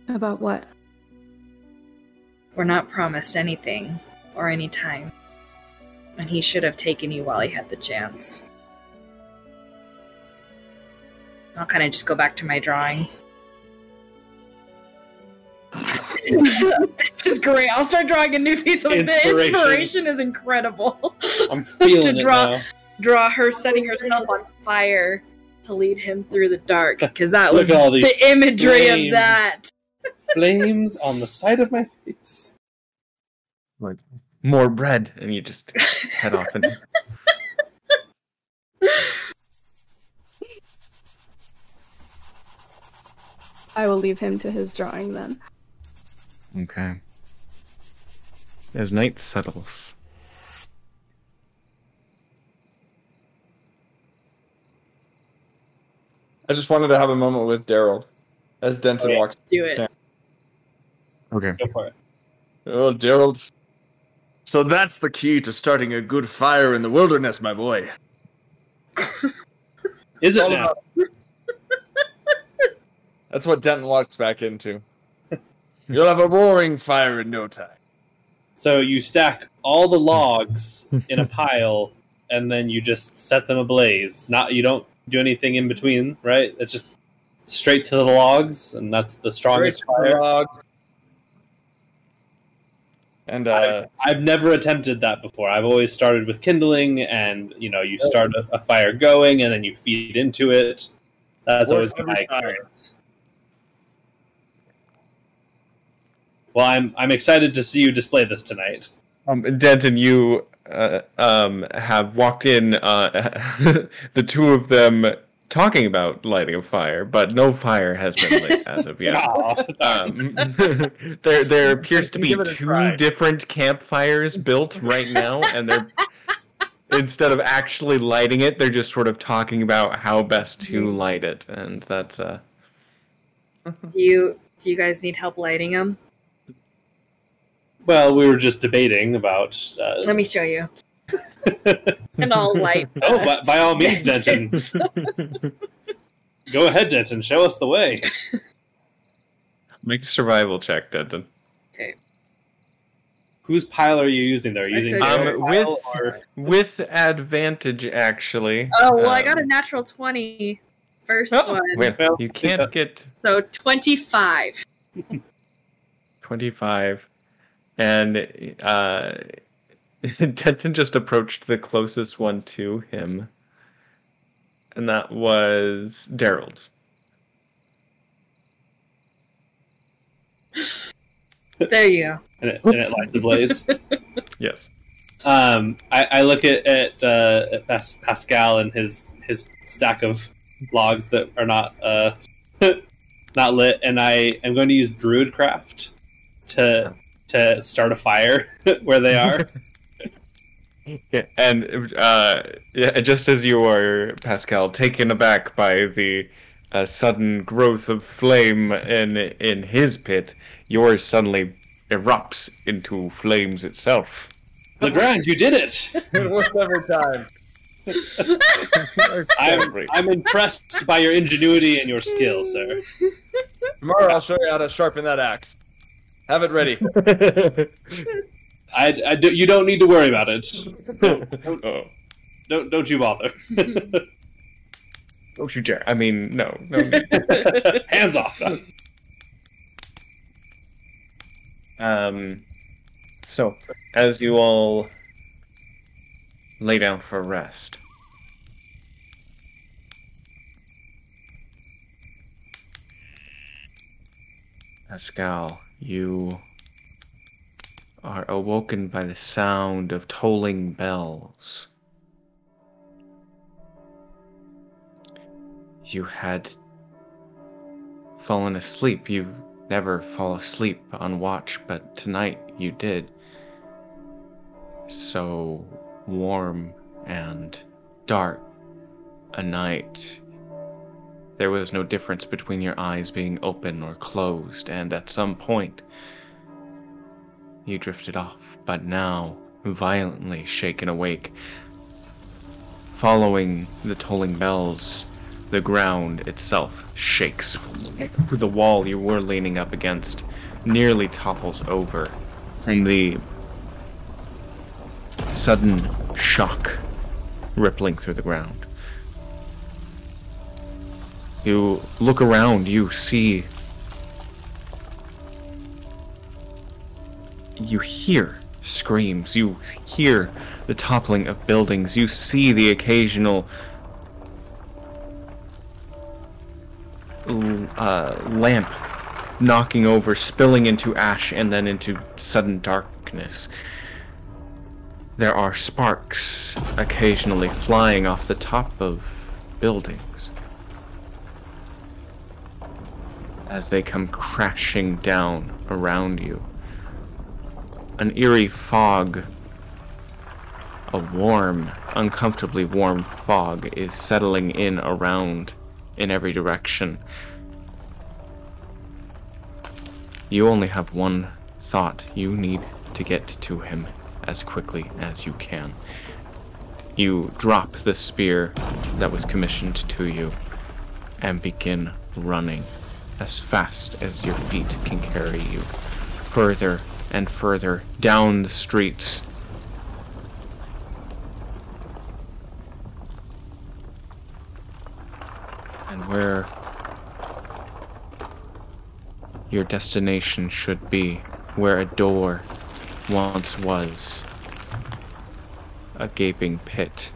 About what? We're not promised anything or any time. And he should have taken you while he had the chance. I'll kind of just go back to my drawing. (laughs) (laughs) this is great. I'll start drawing a new piece of it. The Inspiration. inspiration is incredible. (laughs) I'm feeling To it draw- now. Draw her setting herself on fire to lead him through the dark because that was all the imagery flames. of that. Flames on the side of my face. Like more bread, and you just head off and (laughs) I will leave him to his drawing then. Okay. As night settles, I just wanted to have a moment with Daryl as Denton Okay. walks. Do it. okay. Go for it. Oh, Daryl. So that's the key to starting a good fire in the wilderness, my boy. (laughs) Is it now? (laughs) That's what Denton walks back into. (laughs) You'll have a roaring fire in no time. So you stack all the logs in a pile, and then you just set them ablaze. Not you don't do anything in between, right? It's just straight to the logs, and that's the strongest fire. logs. And uh, I've never attempted that before. I've always started with kindling, and you know, you start a, a fire going, and then you feed into it. That's always been my experience. Well, I'm I'm excited to see you display this tonight. Um, Denton, you uh, um, have walked in, uh, (laughs) the two of them talking about lighting a fire, but no fire has been lit (laughs) as of yet. Um, (laughs) there, there appears to be Give it a two try. different campfires built right now, and they're instead of actually lighting it, they're just sort of talking about how best to light it, and that's uh, Do you do you guys need help lighting them? Well, we were just debating about. Uh, Let me show you. (laughs) and I'll light. oh, by, by all means, Denton. Go ahead, Denton. Show us the way. (laughs) make a survival check, Denton. Okay. Whose pile are you using there? Are you I using Um, with- or With advantage, actually. Oh well, I Um, got a natural 20 first Oh, one, well, Well, you can't yeah. get so 25. 25. And uh, (laughs) Denton just approached the closest one to him. And that was Daryl's. (laughs) There you go. and it, and it lights ablaze. (laughs) Yes. um, I, I look at at, uh, at Pas- Pascal and his his stack of logs that are not uh, not lit, and I am going to use Druidcraft to to start a fire (laughs) where they are. (laughs) Yeah, and uh, yeah, just as you are, Pascal, taken aback by the uh, sudden growth of flame in in his pit, yours suddenly erupts into flames itself. Legrand, you did it! (laughs) One every time. I'm, I'm impressed by your ingenuity and your skill, sir. Tomorrow I'll show you how to sharpen that axe. Have it ready. (laughs) I, I do, you don't need to worry about it. (laughs) oh, Don't don't you bother. (laughs) don't you dare! I mean, no, no. Hands off. Um, so as you all lay down for rest, Pascal, you are awoken by the sound of tolling bells. You had fallen asleep. You never fall asleep on watch, but tonight you did. So warm and dark a night. There was no difference between your eyes being open or closed, and at some point you drifted off, but now violently shaken awake. Following the tolling bells, the ground itself shakes. The wall you were leaning up against nearly topples over from the sudden shock rippling through the ground. You look around, you see. You hear screams, you hear the toppling of buildings, you see the occasional uh, lamp knocking over, spilling into ash, and then into sudden darkness. There are sparks occasionally flying off the top of buildings as they come crashing down around you. An eerie fog, a warm, uncomfortably warm fog, is settling in around in every direction. You only have one thought. You need to get to him as quickly as you can. You drop the spear that was commissioned to you and begin running as fast as your feet can carry you, further and further down the streets. And where your destination should be, where a door once was, a gaping pit.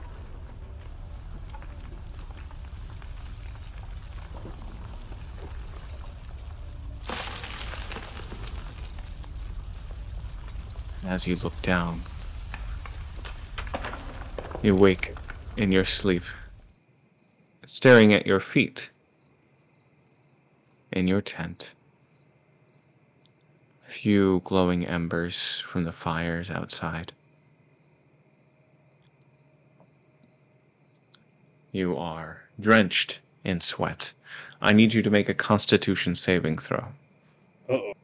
As you look down, you wake in your sleep, staring at your feet in your tent. A few glowing embers from the fires outside. You are drenched in sweat. I need you to make a constitution saving throw. Uh-oh.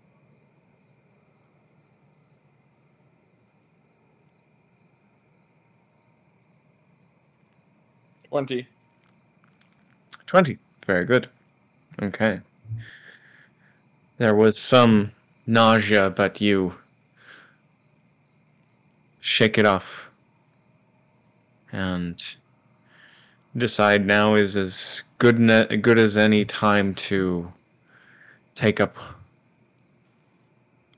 Twenty. 20. Very good. Okay. There was some nausea, but you shake it off and decide now is as good good as any time to take up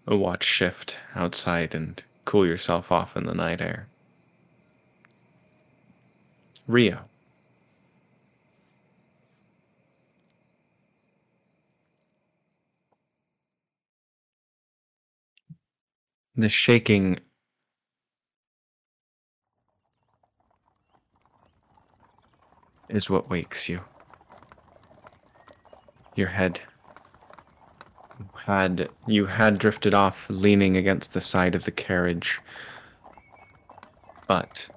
a watch shift outside and cool yourself off in the night air. Rio. The shaking. Is what wakes you. Your head. Had you had drifted off leaning against the side of the carriage. But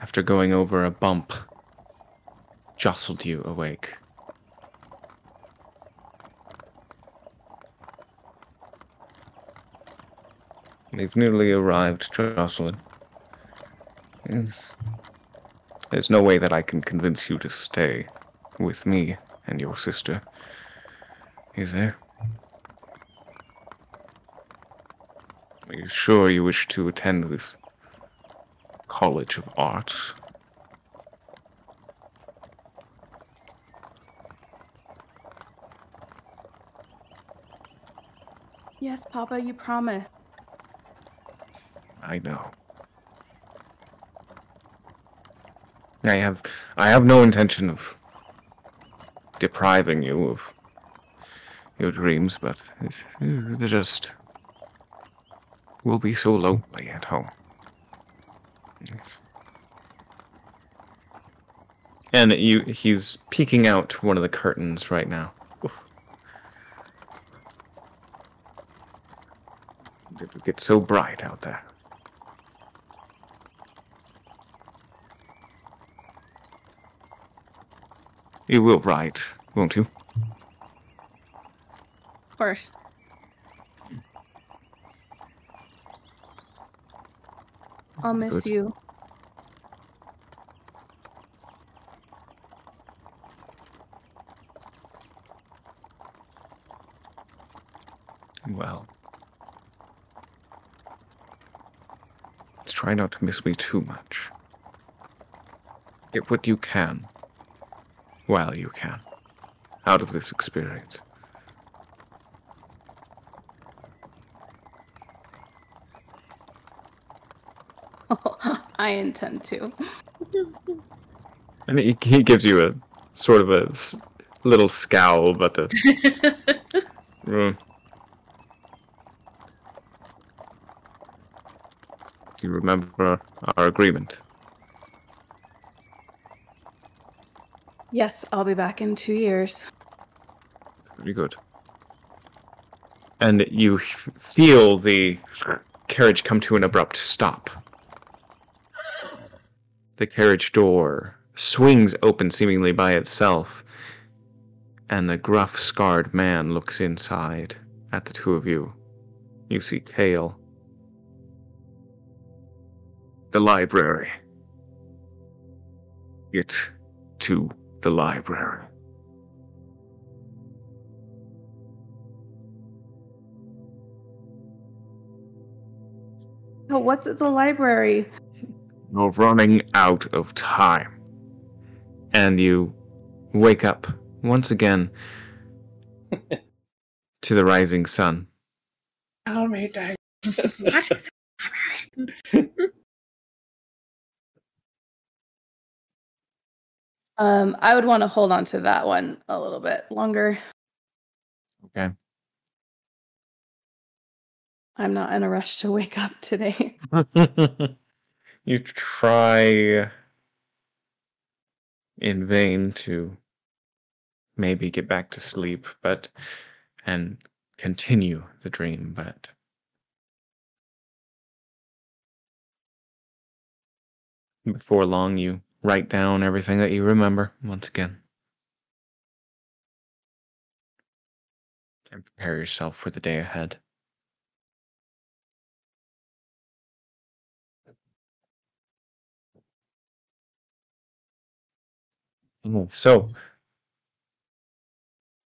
after going over a bump jostled you awake We've nearly arrived, Jocelyn. Yes. There's no way that I can convince you to stay with me and your sister. Is there? Are you sure you wish to attend this College of Arts? Yes, Papa, you promised. I know. I have I have no intention of depriving you of your dreams, but it, just will be so lonely at home. Yes. And you he's peeking out one of the curtains right now. It gets so bright out there. You will write, won't you? Of course. I'll miss Good. you. Well. let's Try not to miss me too much. Get what you can, while you can, out of this experience. (laughs) I intend to. And he, he gives you a sort of a s- little scowl, but a. (laughs) Mm. Do you remember our agreement? Yes, I'll be back in two years. Very good. And you feel the carriage come to an abrupt stop. The carriage door swings open seemingly by itself, and the gruff, scarred man looks inside at the two of you. You see Kale. The library. Get to the library. Oh, what's at the library? You're running out of time. And you wake up once again (laughs) to the rising sun. How many times? (laughs) Um, I would want to hold on to that one a little bit longer. Okay. I'm not in a rush to wake up today. (laughs) you try in vain to maybe get back to sleep, but and continue the dream, but before long you write down everything that you remember once again. And prepare yourself for the day ahead. So,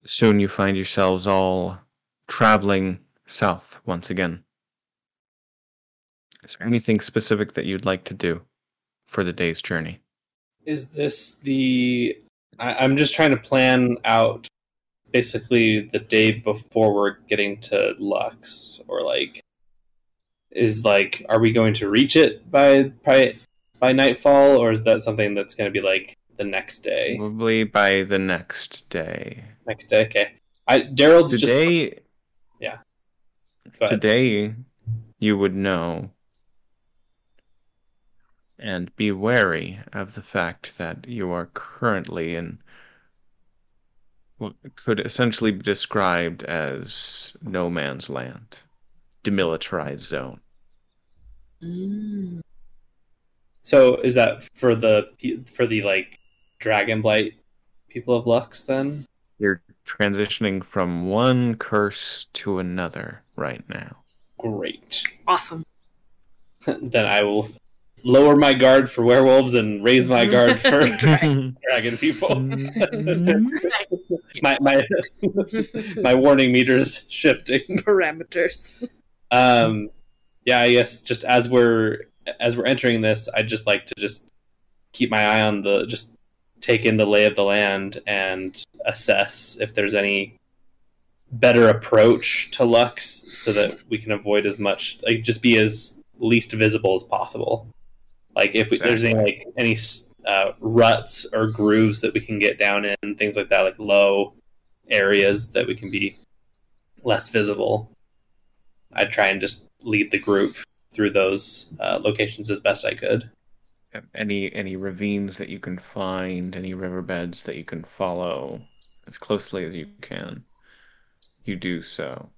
soon you find yourselves all traveling south once again. Is there anything specific that you'd like to do for the day's journey? Is this the? I, I'm just trying to plan out basically the day before we're getting to Lux, or like, is like, are we going to reach it by by by nightfall, or is that something that's going to be like the next day? Probably by the next day. Next day, okay. I Daryl's just Today, go ahead. today, you would know and be wary of the fact that you are currently in what could essentially be described as no man's land, demilitarized zone. Mm. So is that for the for the like Dragonblight people of Lux then? You're transitioning from one curse to another right now. Great. Awesome. (laughs) then I will lower my guard for werewolves and raise my guard for (laughs) dragon people. (laughs) my my (laughs) my warning meters shifting. Parameters. Um, yeah, I guess just as we're as we're entering this, I'd just like to just keep my eye on the just take in the lay of the land and assess if there's any better approach to Lux so that we can avoid as much like just be as least visible as possible. Like if we, there's any like any uh, ruts or grooves that we can get down in, things like that, like low areas that we can be less visible. I'd try and just lead the group through those uh, locations as best I could. any any ravines that you can find, any riverbeds that you can follow as closely as you can, you do so.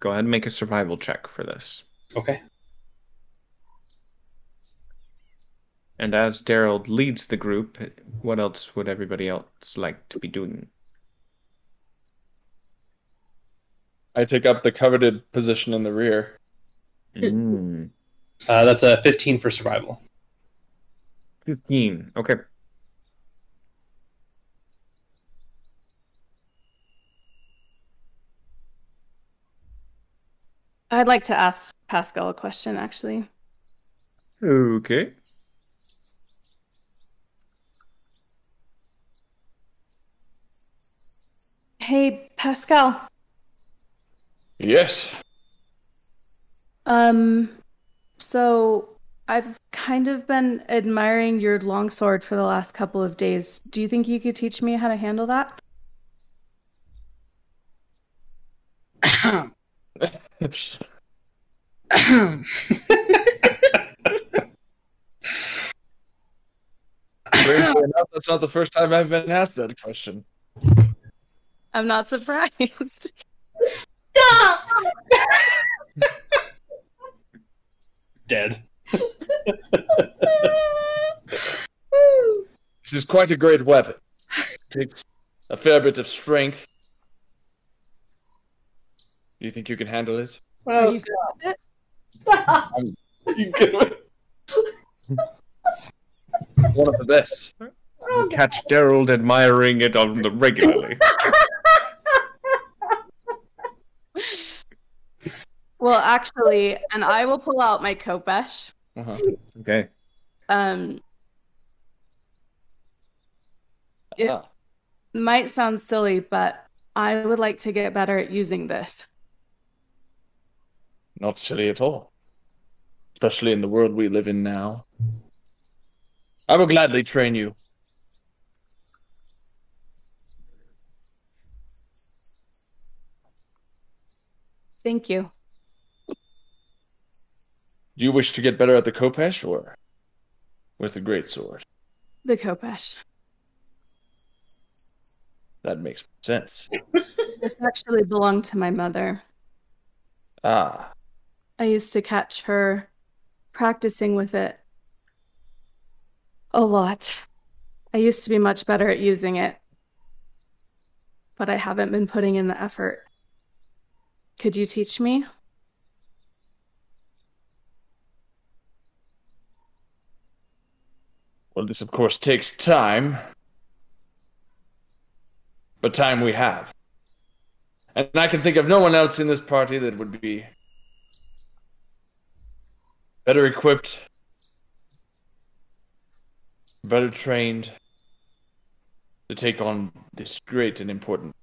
Go ahead and make a survival check for this. Okay. And as Daryl leads the group, what else would everybody else like to be doing? I take up the coveted position in the rear. Mm, Uh, that's a 15 for survival. 15. Okay. I'd like to ask Pascal a question, actually. Okay. Hey, Pascal. Yes. Um, so I've kind of been admiring your longsword for the last couple of days. Do you think you could teach me how to handle that? Enough, that's not the first time I've been asked that question. I'm not surprised. (laughs) Stop! Dead. (laughs) This is quite a great weapon. Takes a fair bit of strength. Do you think you can handle it? Are you good at it? You can. One of the best. You catch Daryl admiring it on the regularly. (laughs) Well, actually, and I will pull out my Khopesh. Uh-huh. Okay. Um, It- Ah, might sound silly, but I would like to get better at using this. not silly at all. Especially in the world we live in now. I will gladly train you. Thank you. Do you wish to get better at the Khopesh or with the Great Sword? The Khopesh. That makes sense. (laughs) This actually belonged to my mother. Ah, I used to catch her practicing with it a lot. I used to be much better at using it, but I haven't been putting in the effort. Could you teach me? Well, this of course takes time. But time we have. And I can think of no one else in this party that would be better equipped, better trained to take on this great and important.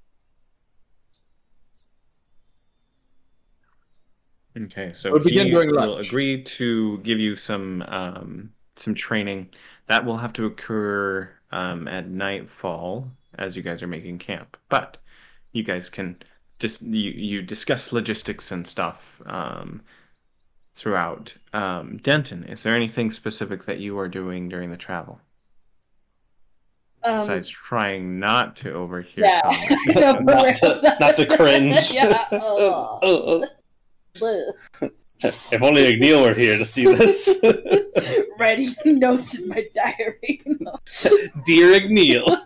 Okay, so We'll begin he will agree to give you some um, some training. That will have to occur um, at nightfall as you guys are making camp. But you guys can just you, you discuss logistics and stuff um, throughout. Um, Denton, is there anything specific that you are doing during the travel Um, besides trying not to overhear? yeah. conversation? (laughs) Not to- not to cringe. (laughs) yeah. ugh. Oh, oh. If only Agneil were here to see this. (laughs) (laughs) Writing (laughs) notes in my diary. (laughs) Dear Agneil,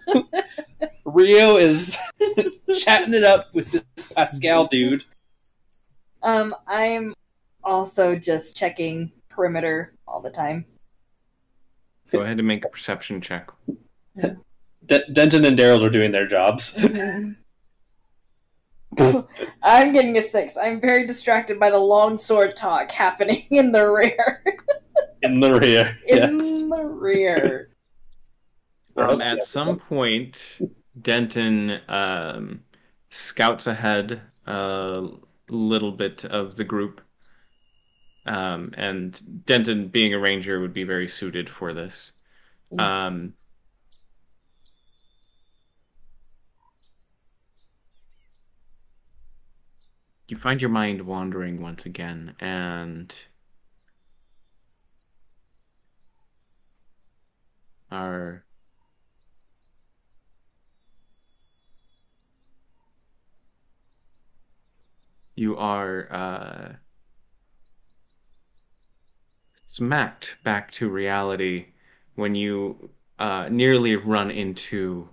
Rio is chatting it up with this Pascal dude. um, I'm also just checking perimeter all the time. Go ahead and make a perception check. D- Denton and Daryl are doing their jobs. I'm getting a six. I'm very distracted by the long sword talk happening in the rear. In the rear. in yes. the rear. Um, at some point, Denton um, scouts ahead a little bit of the group. Um, and Denton, being a ranger, would be very suited for this. Um, you find your mind wandering once again, and are you are uh, smacked back to reality when you uh, nearly run into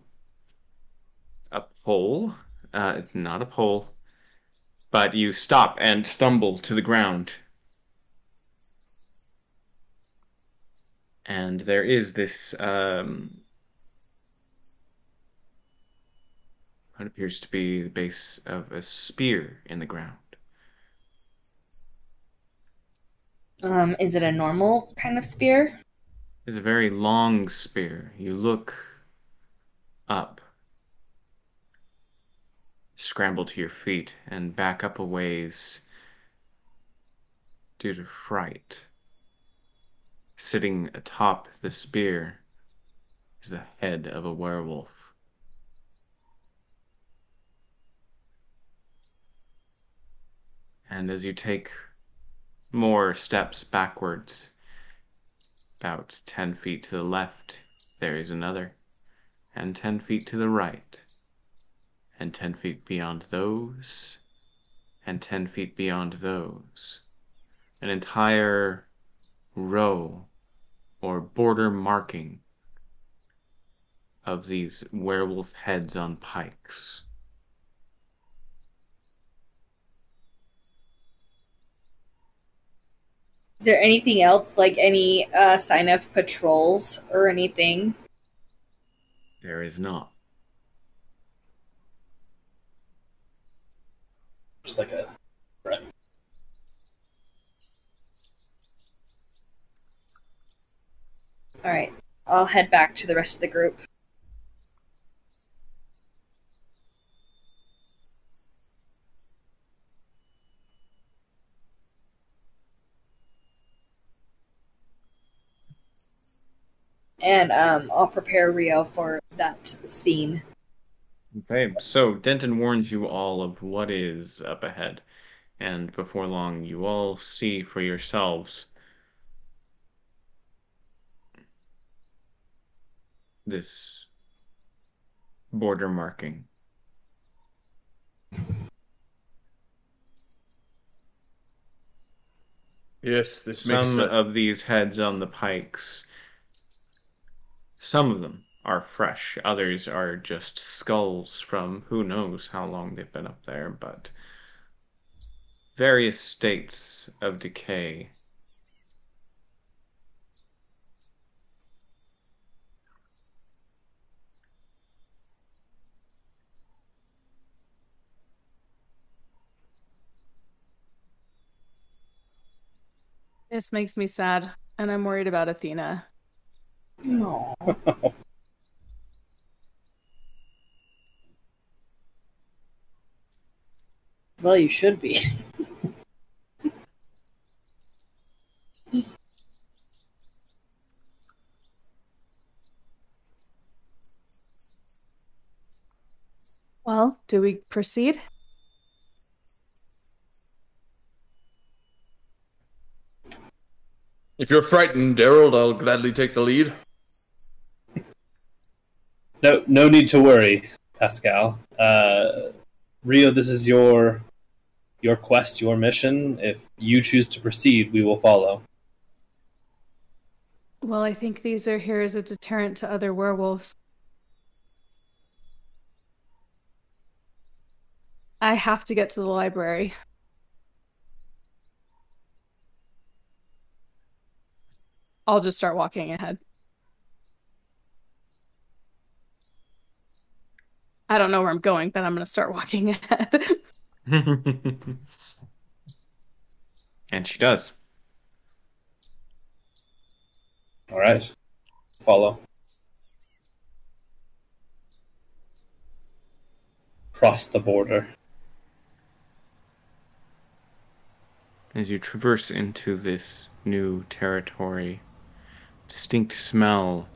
a pole. Uh, not a pole, but you stop and stumble to the ground. And there is this um, what appears to be the base of a spear in the ground. Um, is it a normal kind of spear? It's a very long spear. You look up, scramble to your feet, and back up a ways due to fright. Sitting atop the spear is the head of a werewolf. And as you take more steps backwards, about 10 feet to the left, there is another, and 10 feet to the right, and 10 feet beyond those, and 10 feet beyond those. An entire row or border marking of these werewolf heads on pikes. Is there anything else, like any uh, sign of patrols or anything? There is not. Just like a. All right, I'll head back to the rest of the group. And um, I'll prepare Rio for that scene. Okay, so Denton warns you all of what is up ahead, and before long you all see for yourselves this border marking. Yes, this makes Some a- of these heads on the pikes, some of them are fresh, others are just skulls from who knows how long they've been up there, but various states of decay. This makes me sad, and I'm worried about Athena. No. (laughs) well, you should be. Well, do we proceed? If you're frightened, Daryl, I'll gladly take the lead. No, no need to worry, Pascal. Uh, Rio, this is your your quest, your mission. If you choose to proceed, we will follow. Well, I think these are here as a deterrent to other werewolves. I have to get to the library. I'll just start walking ahead. I don't know where I'm going, but I'm going to start walking (laughs) ahead. (laughs) and she does. All right, follow. Cross the border. As you traverse into this new territory, distinct smell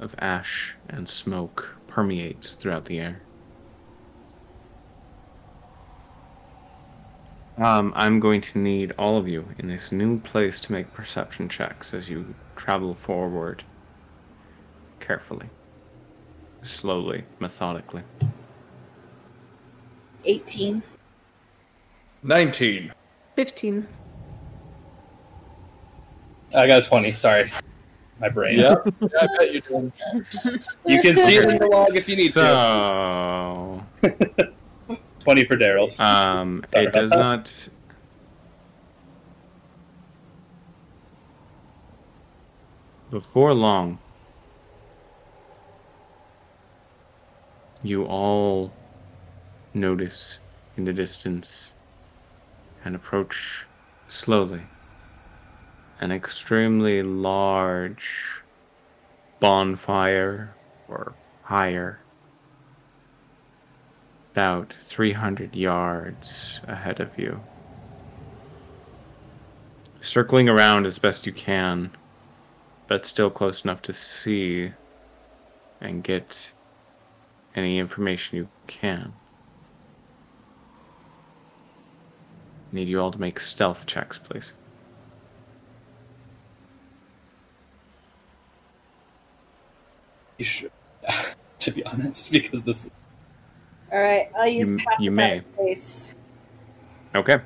of ash and smoke permeates throughout the air. Um, I'm going to need all of you in this new place to make perception checks as you travel forward carefully, slowly, methodically. 18. 19. 15. I got a twenty. Sorry, my brain. Yeah, (laughs) yeah I bet you're doing You can see it in the log if you need to. (laughs) Twenty for Daryl. um, Sorry it does that. not. Before long, you all notice in the distance and approach slowly an extremely large bonfire or higher about 300 yards ahead of you. Circling around as best you can, but still close enough to see and get any information you can. Need you all to make stealth checks, please. You should, (laughs) to be honest, because this. Alright, I'll use You- passive you may. face. Okay.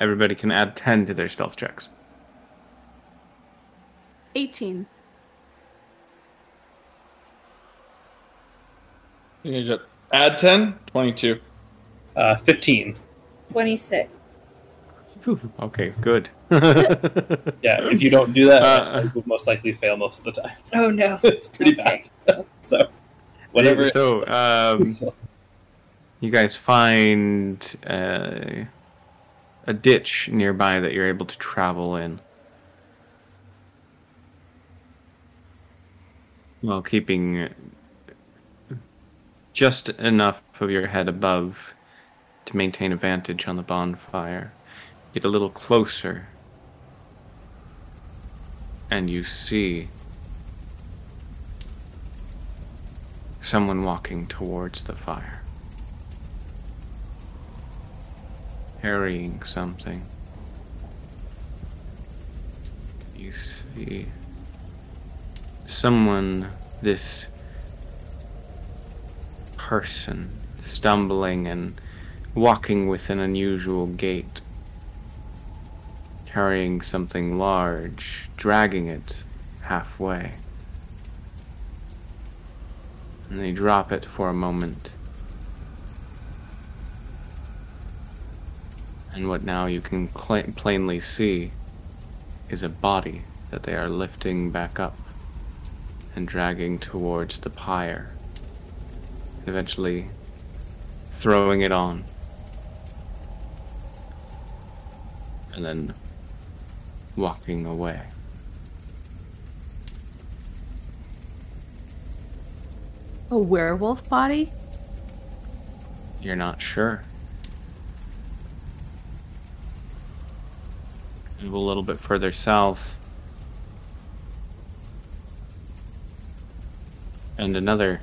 Everybody can add 10 to their stealth checks. 18. You got add 10, 22. Uh, Fifteen. 26. (laughs) Okay, good. (laughs) Yeah, if you don't do that, Uh, you will most likely fail most of the time. (laughs) Oh no. it's pretty Okay. bad. so, whatever. So, um, you guys find uh, a ditch nearby that you're able to travel in. While keeping just enough of your head above to maintain a vantage on the bonfire. Get a little closer, and you see someone walking towards the fire. Carrying something. You see someone, this person, stumbling and walking with an unusual gait, carrying something large, dragging it halfway. And they drop it for a moment. And what now you can plainly see is a body that they are lifting back up and dragging towards the pyre, and eventually throwing it on. And then walking away. A werewolf body? You're not sure. Move a little bit further south. And another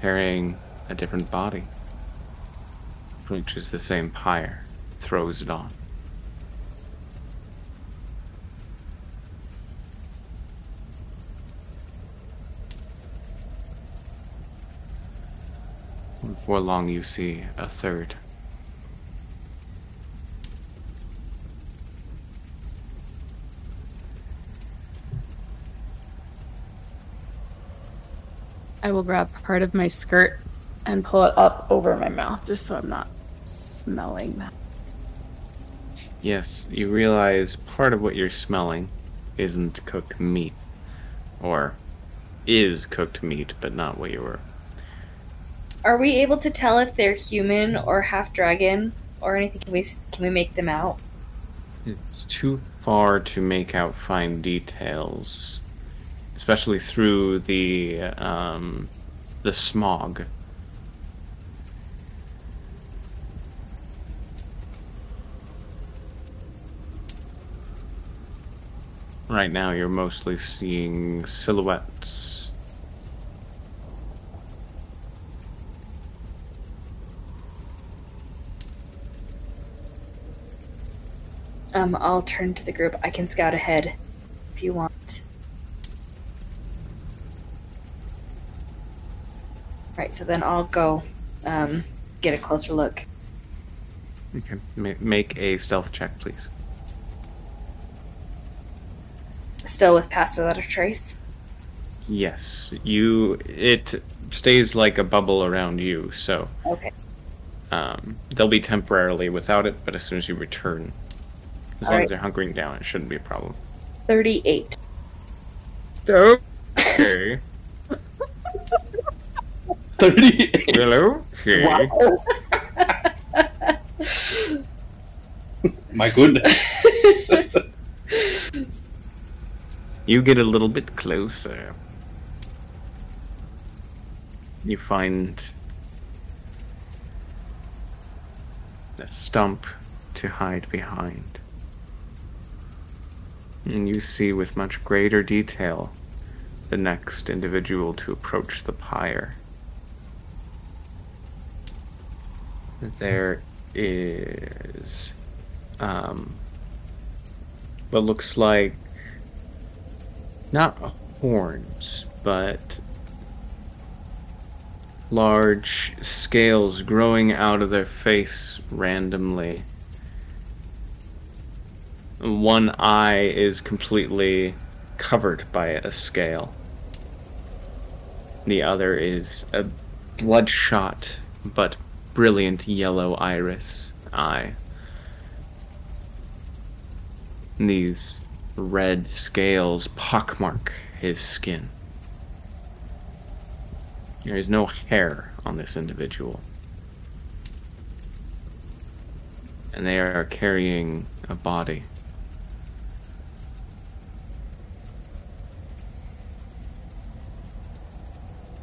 carrying a different body. Reaches the same pyre, throws it on. Before long, you see a third. I will grab part of my skirt and pull it up over my mouth just so I'm not smelling that. Yes, you realize part of what you're smelling isn't cooked meat. Or is cooked meat, but not what you were. Are we able to tell if they're human or half dragon or anything? Can we can we make them out? It's too far to make out fine details, especially through the um, the smog. Right now, you're mostly seeing silhouettes. Um, I'll turn to the group. I can scout ahead if you want. Right, so then I'll go um, get a closer look. Okay, ma- make a stealth check, please. Still with pass without a trace. Yes, you. It stays like a bubble around you, so Okay. um, they'll be temporarily without it. But as soon as you return, as long Alright. as they're hunkering down, it shouldn't be a problem. 38. Okay. (laughs) 38. Hello. Okay. My goodness. (laughs) You get a little bit closer. You find a stump to hide behind. And you see with much greater detail the next individual to approach the pyre. There is um, what looks like not horns, but large scales growing out of their face randomly. One eye is completely covered by a scale. The other is a bloodshot but brilliant yellow iris eye. These red scales pockmark his skin. There is no hair on this individual. And they are carrying a body.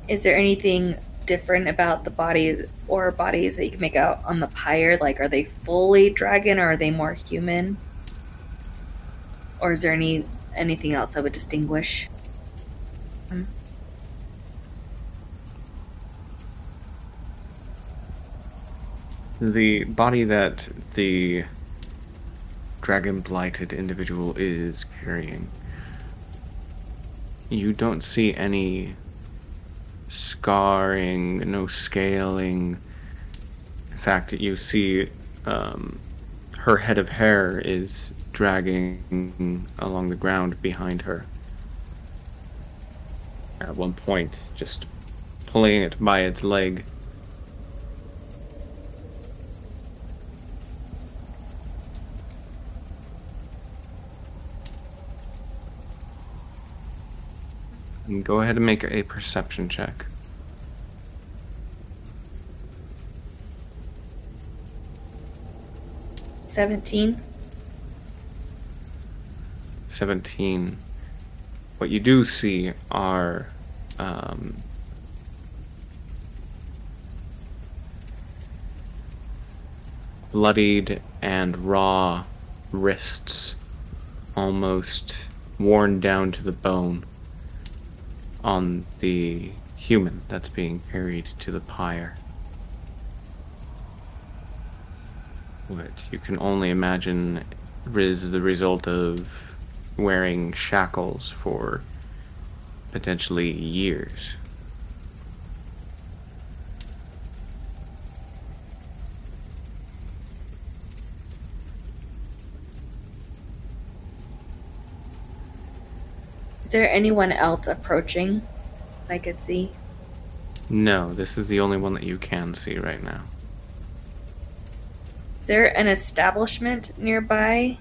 Is there anything different about the bodies or bodies that you can make out on the pyre? Like, are they fully dragon or are they more human? Or is there any anything else that would distinguish? Um, the body that the dragon blighted individual is carrying. You don't see any scarring, no scaling. In fact, you see um, her head of hair is dragging along the ground behind her. At one point, just pulling it by its leg. And Go ahead and make a perception check. Seventeen. 17. What you do see are um, bloodied and raw wrists, almost worn down to the bone, on the human that's being carried to the pyre. What you can only imagine is the result of wearing shackles for potentially years. Is there anyone else approaching? I could see. No, this is the only one that you can see right now. Is there an establishment nearby?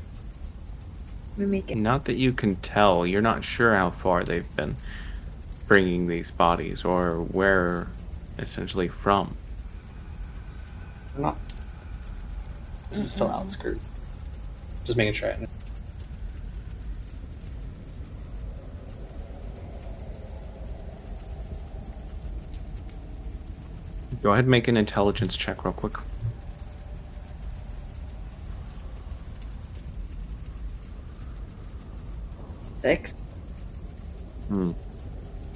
Let me make it. Not that you can tell. You're not sure how far they've been bringing these bodies or where essentially from. Not. This is still outskirts. Just making sure. I Go ahead and make an intelligence check real quick. Six. Hmm.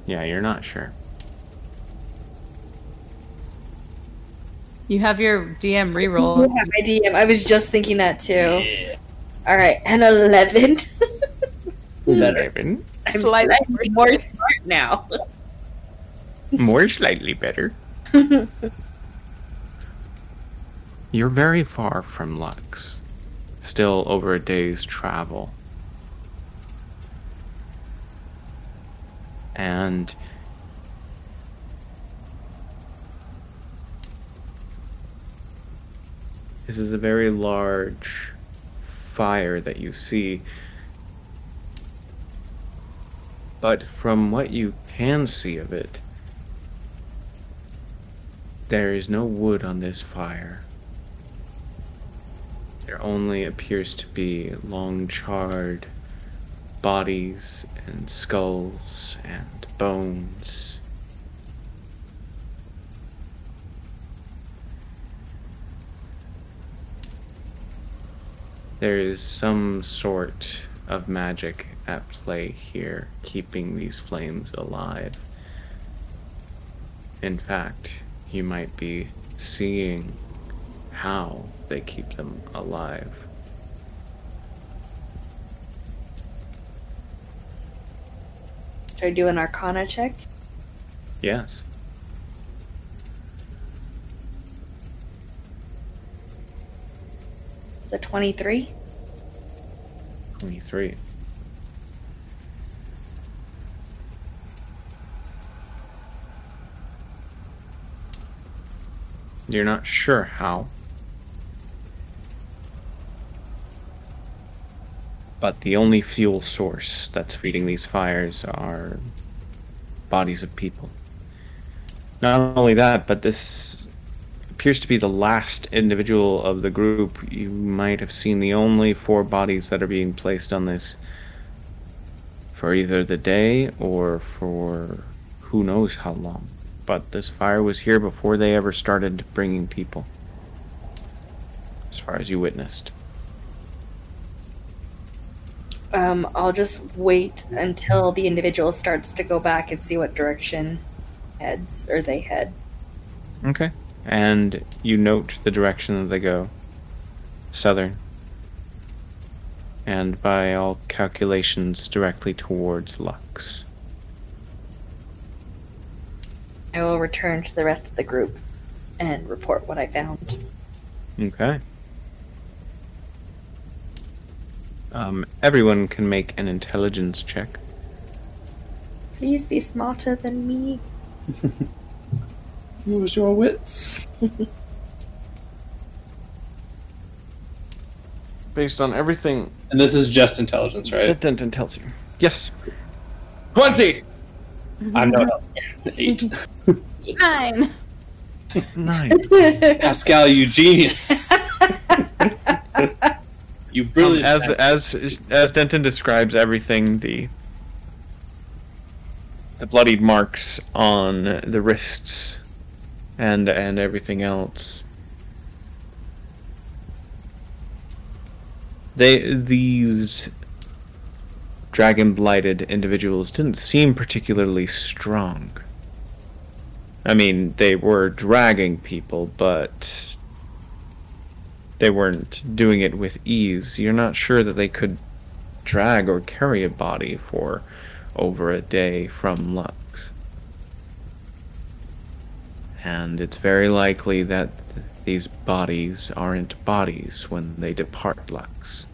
Yeah, you're not sure. You have your DM Yeah, reroll. my DM. I was just thinking that too. All right, an eleven. Better. (laughs) Eleven. I'm Slightly slightly more smart now. (laughs) More slightly better. (laughs) You're very far from Lux. Still over a day's travel. And this is a very large fire that you see. But from what you can see of it, there is no wood on this fire. There only appears to be long charred bodies and skulls and bones. There is some sort of magic at play here, keeping these flames alive. In fact, you might be seeing how they keep them alive. Should I do an Arcana check? Yes. It's a twenty-three. 23. You're not sure how. But the only fuel source that's feeding these fires are bodies of people. Not only that, but this appears to be the last individual of the group. You might have seen the only four bodies that are being placed on this for either the day or for who knows how long. But this fire was here before they ever started bringing people, as far as you witnessed. Um, I'll just wait until the individual starts to go back and see what direction heads or they head. Okay. And you note the direction that they go southern. And by all calculations, directly towards Lux. I will return to the rest of the group and report what I found. Okay. Um, everyone can make an intelligence check. Please be smarter than me. (laughs) Use your wits. (laughs) Based on everything And this is just intelligence, right? that Denton tells you. Yes. Twenty. I'm not eight. Nine. Nine. (laughs) Pascal, you genius. (laughs) You brilliant. Um, as as as Denton describes everything, the the bloodied marks on the wrists and and everything else. They these dragon blighted individuals didn't seem particularly strong. I mean, they were dragging people, but they weren't doing it with ease. You're not sure that they could drag or carry a body for over a day from Lux. And it's very likely that these bodies aren't bodies when they depart Lux.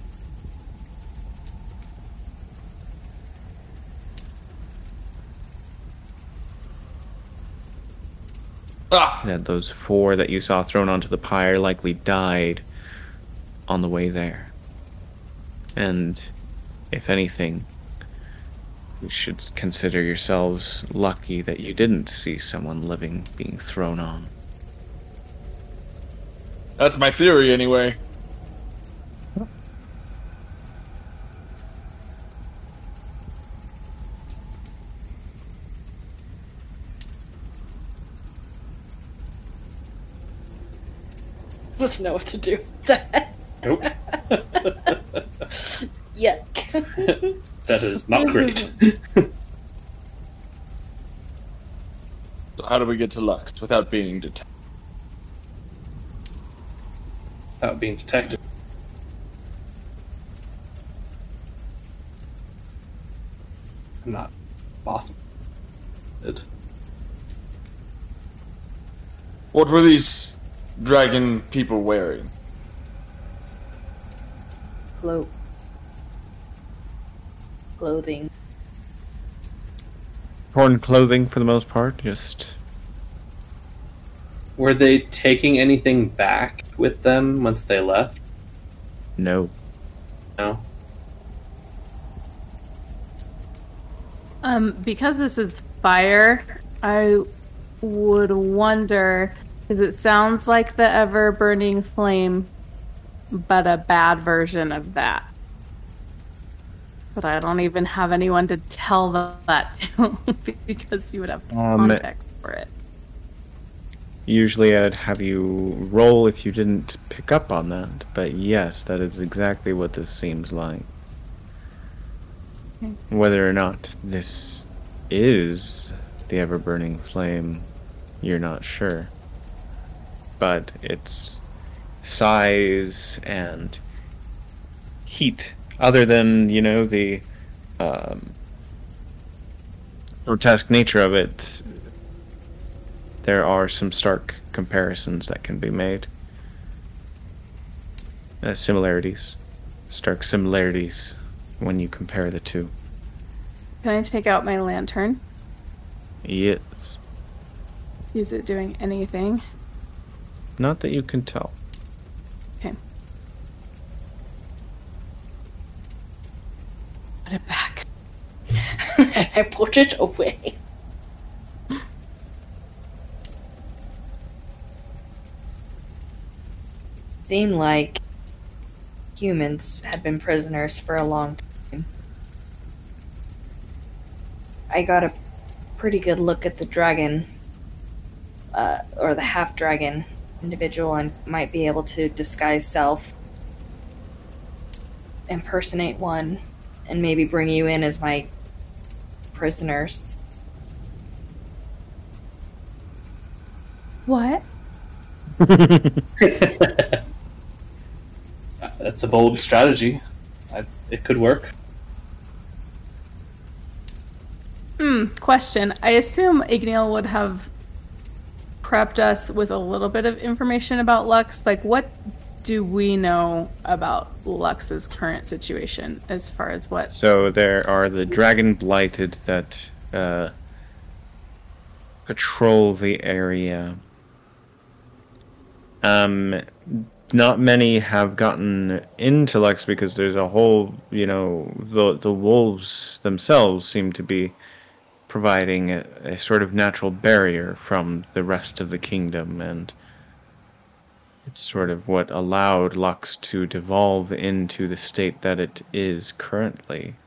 Ah! That those four that you saw thrown onto the pyre likely died on the way there. And if anything, you should consider yourselves lucky that you didn't see someone living being thrown on. That's my theory, anyway. (laughs) Let's know what to do with that. Nope. (laughs) Yuck. (laughs) that is not great. So how do we get to Lux without being detected? Without being detected. I'm not boss. It. What were these dragon people wearing? Clo- clothing. Torn clothing for the most part, just Were they taking anything back with them once they left? no. No. Um, because this is fire, I would wonder because it sounds like the ever burning flame, but a bad version of that. But I don't even have anyone to tell them that to (laughs) because you would have Um, context for it. Usually I'd have you roll if you didn't pick up on that, but yes, that is exactly what this seems like. Okay. Whether or not this is the ever burning flame, you're not sure. But its size and heat, other than, you know, the um, grotesque nature of it, there are some stark comparisons that can be made. Uh, similarities. Stark similarities when you compare the two. Can I take out my lantern? Yes. Is it doing anything? Not that you can tell. Okay. Put it back. (laughs) I put it away. Seemed like humans had been prisoners for a long time. I got a pretty good look at the dragon, uh, or the half dragon individual, and might be able to disguise self, impersonate one, and maybe bring you in as my prisoners. What? (laughs) That's a bold strategy. I, it could work. Hmm, question. I assume Igneel would have prepped us with a little bit of information about Lux. Like, what do we know about Lux's current situation as far as what? So there are the dragon blighted that uh, patrol the area. Um, not many have gotten into Lux because there's a whole, you know, the the wolves themselves seem to be providing a, a sort of natural barrier from the rest of the kingdom, and It's sort of what allowed Lux to devolve into the state that it is currently,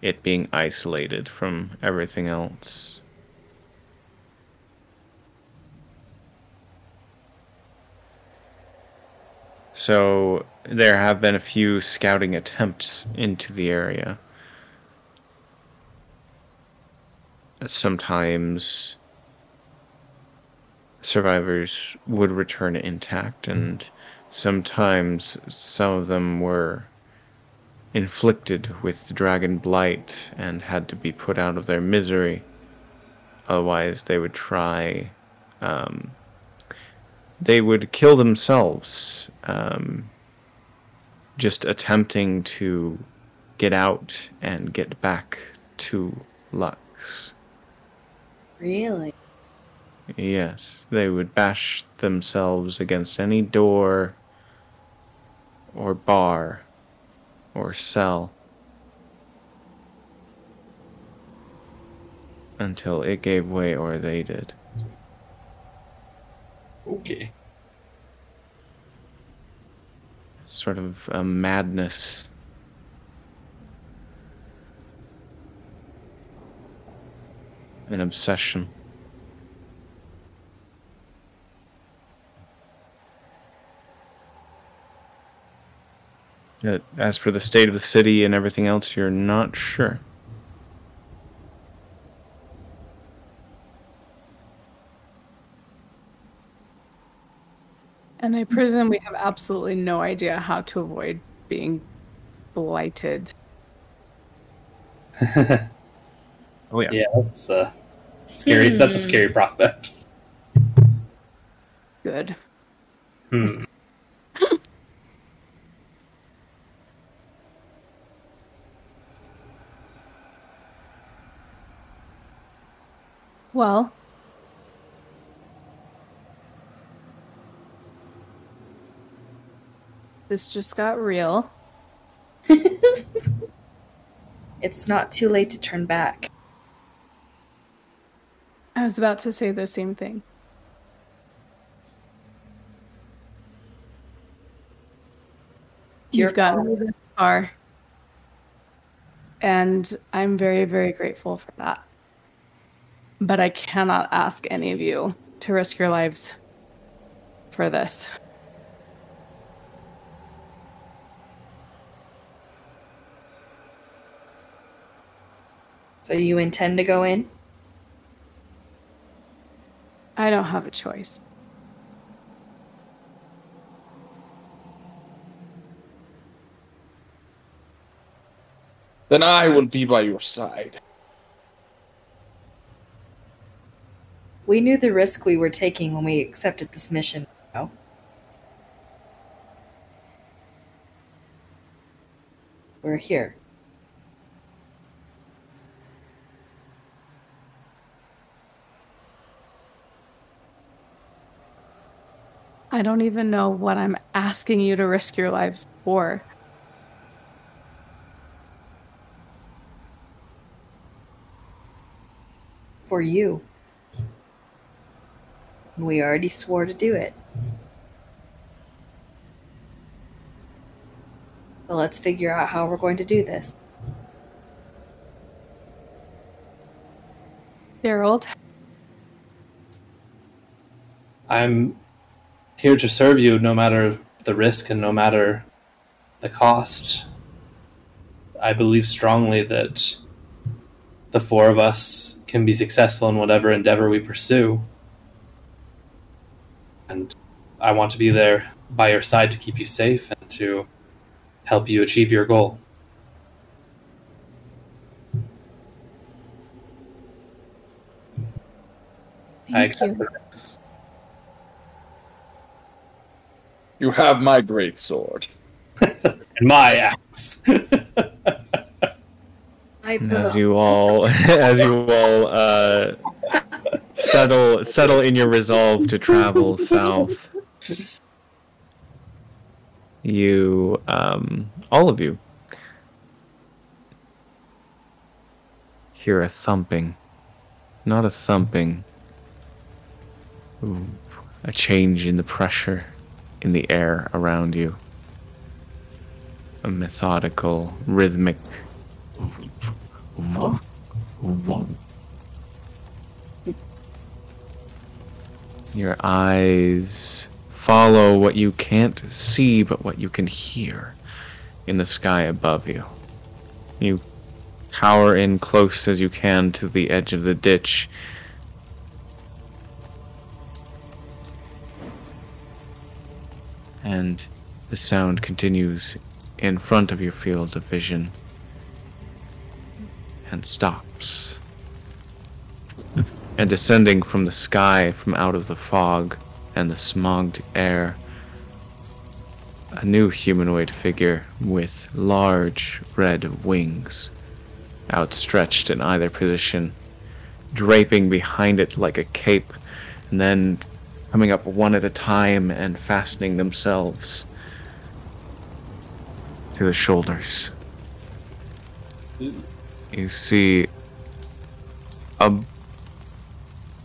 it being isolated from everything else. So there have been a few scouting attempts into the area. Sometimes survivors would return intact, and sometimes some of them were inflicted with dragon blight and had to be put out of their misery. Otherwise, they would try. Um, they would kill themselves, um, just attempting to get out and get back to Lux. Really? Yes, they would bash themselves against any door or bar or cell until it gave way or they did. Okay. Sort of a madness. An obsession. Uh, As for the state of the city and everything else, you're not sure. And I presume we have absolutely no idea how to avoid being blighted. (laughs) Oh yeah. Yeah, that's a scary. That's a Hmm. scary prospect. Good. Hmm. (laughs) Well, this just got real. (laughs) it's not too late to turn back. I was about to say the same thing. You've gotten me this far. And I'm very, very grateful for that. But I cannot ask any of you to risk your lives for this. So you intend to go in? I don't have a choice. Then I will be by your side. We knew the risk we were taking when we accepted this mission. No? We're here. I don't even know what I'm asking you to risk your lives for. For you. We already swore to do it. So let's figure out how we're going to do this. Gerald, I'm here to serve you no matter the risk and no matter the cost. I believe strongly that the four of us can be successful in whatever endeavor we pursue. And I want to be there by your side to keep you safe and to help you achieve your goal. I thank accept you. the risks. You have my great sword. (laughs) And my axe. (laughs) As you all (laughs) as you all uh, settle settle in your resolve to travel south you um, all of you hear a thumping not a thumping Ooh, a change in the pressure in the air around you. A methodical, rhythmic. Your eyes follow what you can't see but what you can hear in the sky above you. You cower in close as you can to the edge of the ditch. And the sound continues in front of your field of vision and stops. (laughs) And descending from the sky, from out of the fog and the smogged air, a new humanoid figure with large red wings outstretched in either position, draping behind it like a cape, and then coming up one at a time and fastening themselves to the shoulders. You see a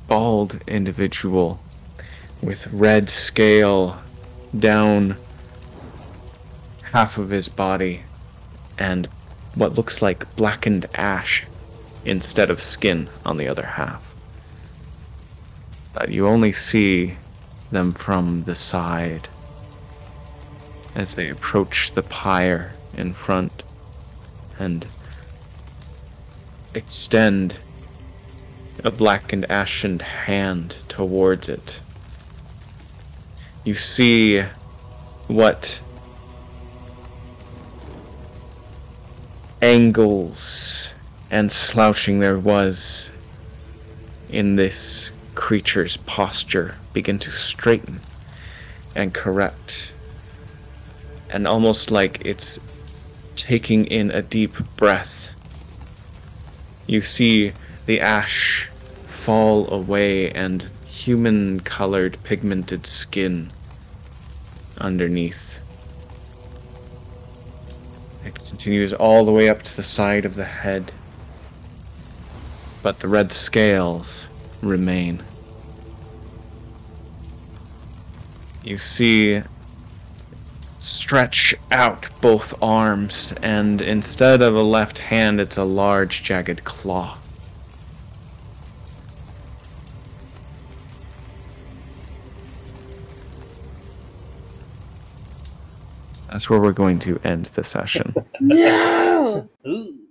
bald individual with red scale down half of his body and what looks like blackened ash instead of skin on the other half. But you only see them from the side as they approach the pyre in front and extend a blackened ashen hand towards it. You see what angles and slouching there was in this creature's posture begin to straighten and correct. And almost like it's taking in a deep breath. You see the ash fall away and human colored pigmented skin underneath. It continues all the way up to the side of the head. But the red scales remain. You see stretch out both arms, and instead of a left hand, it's a large jagged claw. That's where we're going to end the session. (laughs) No! Ooh.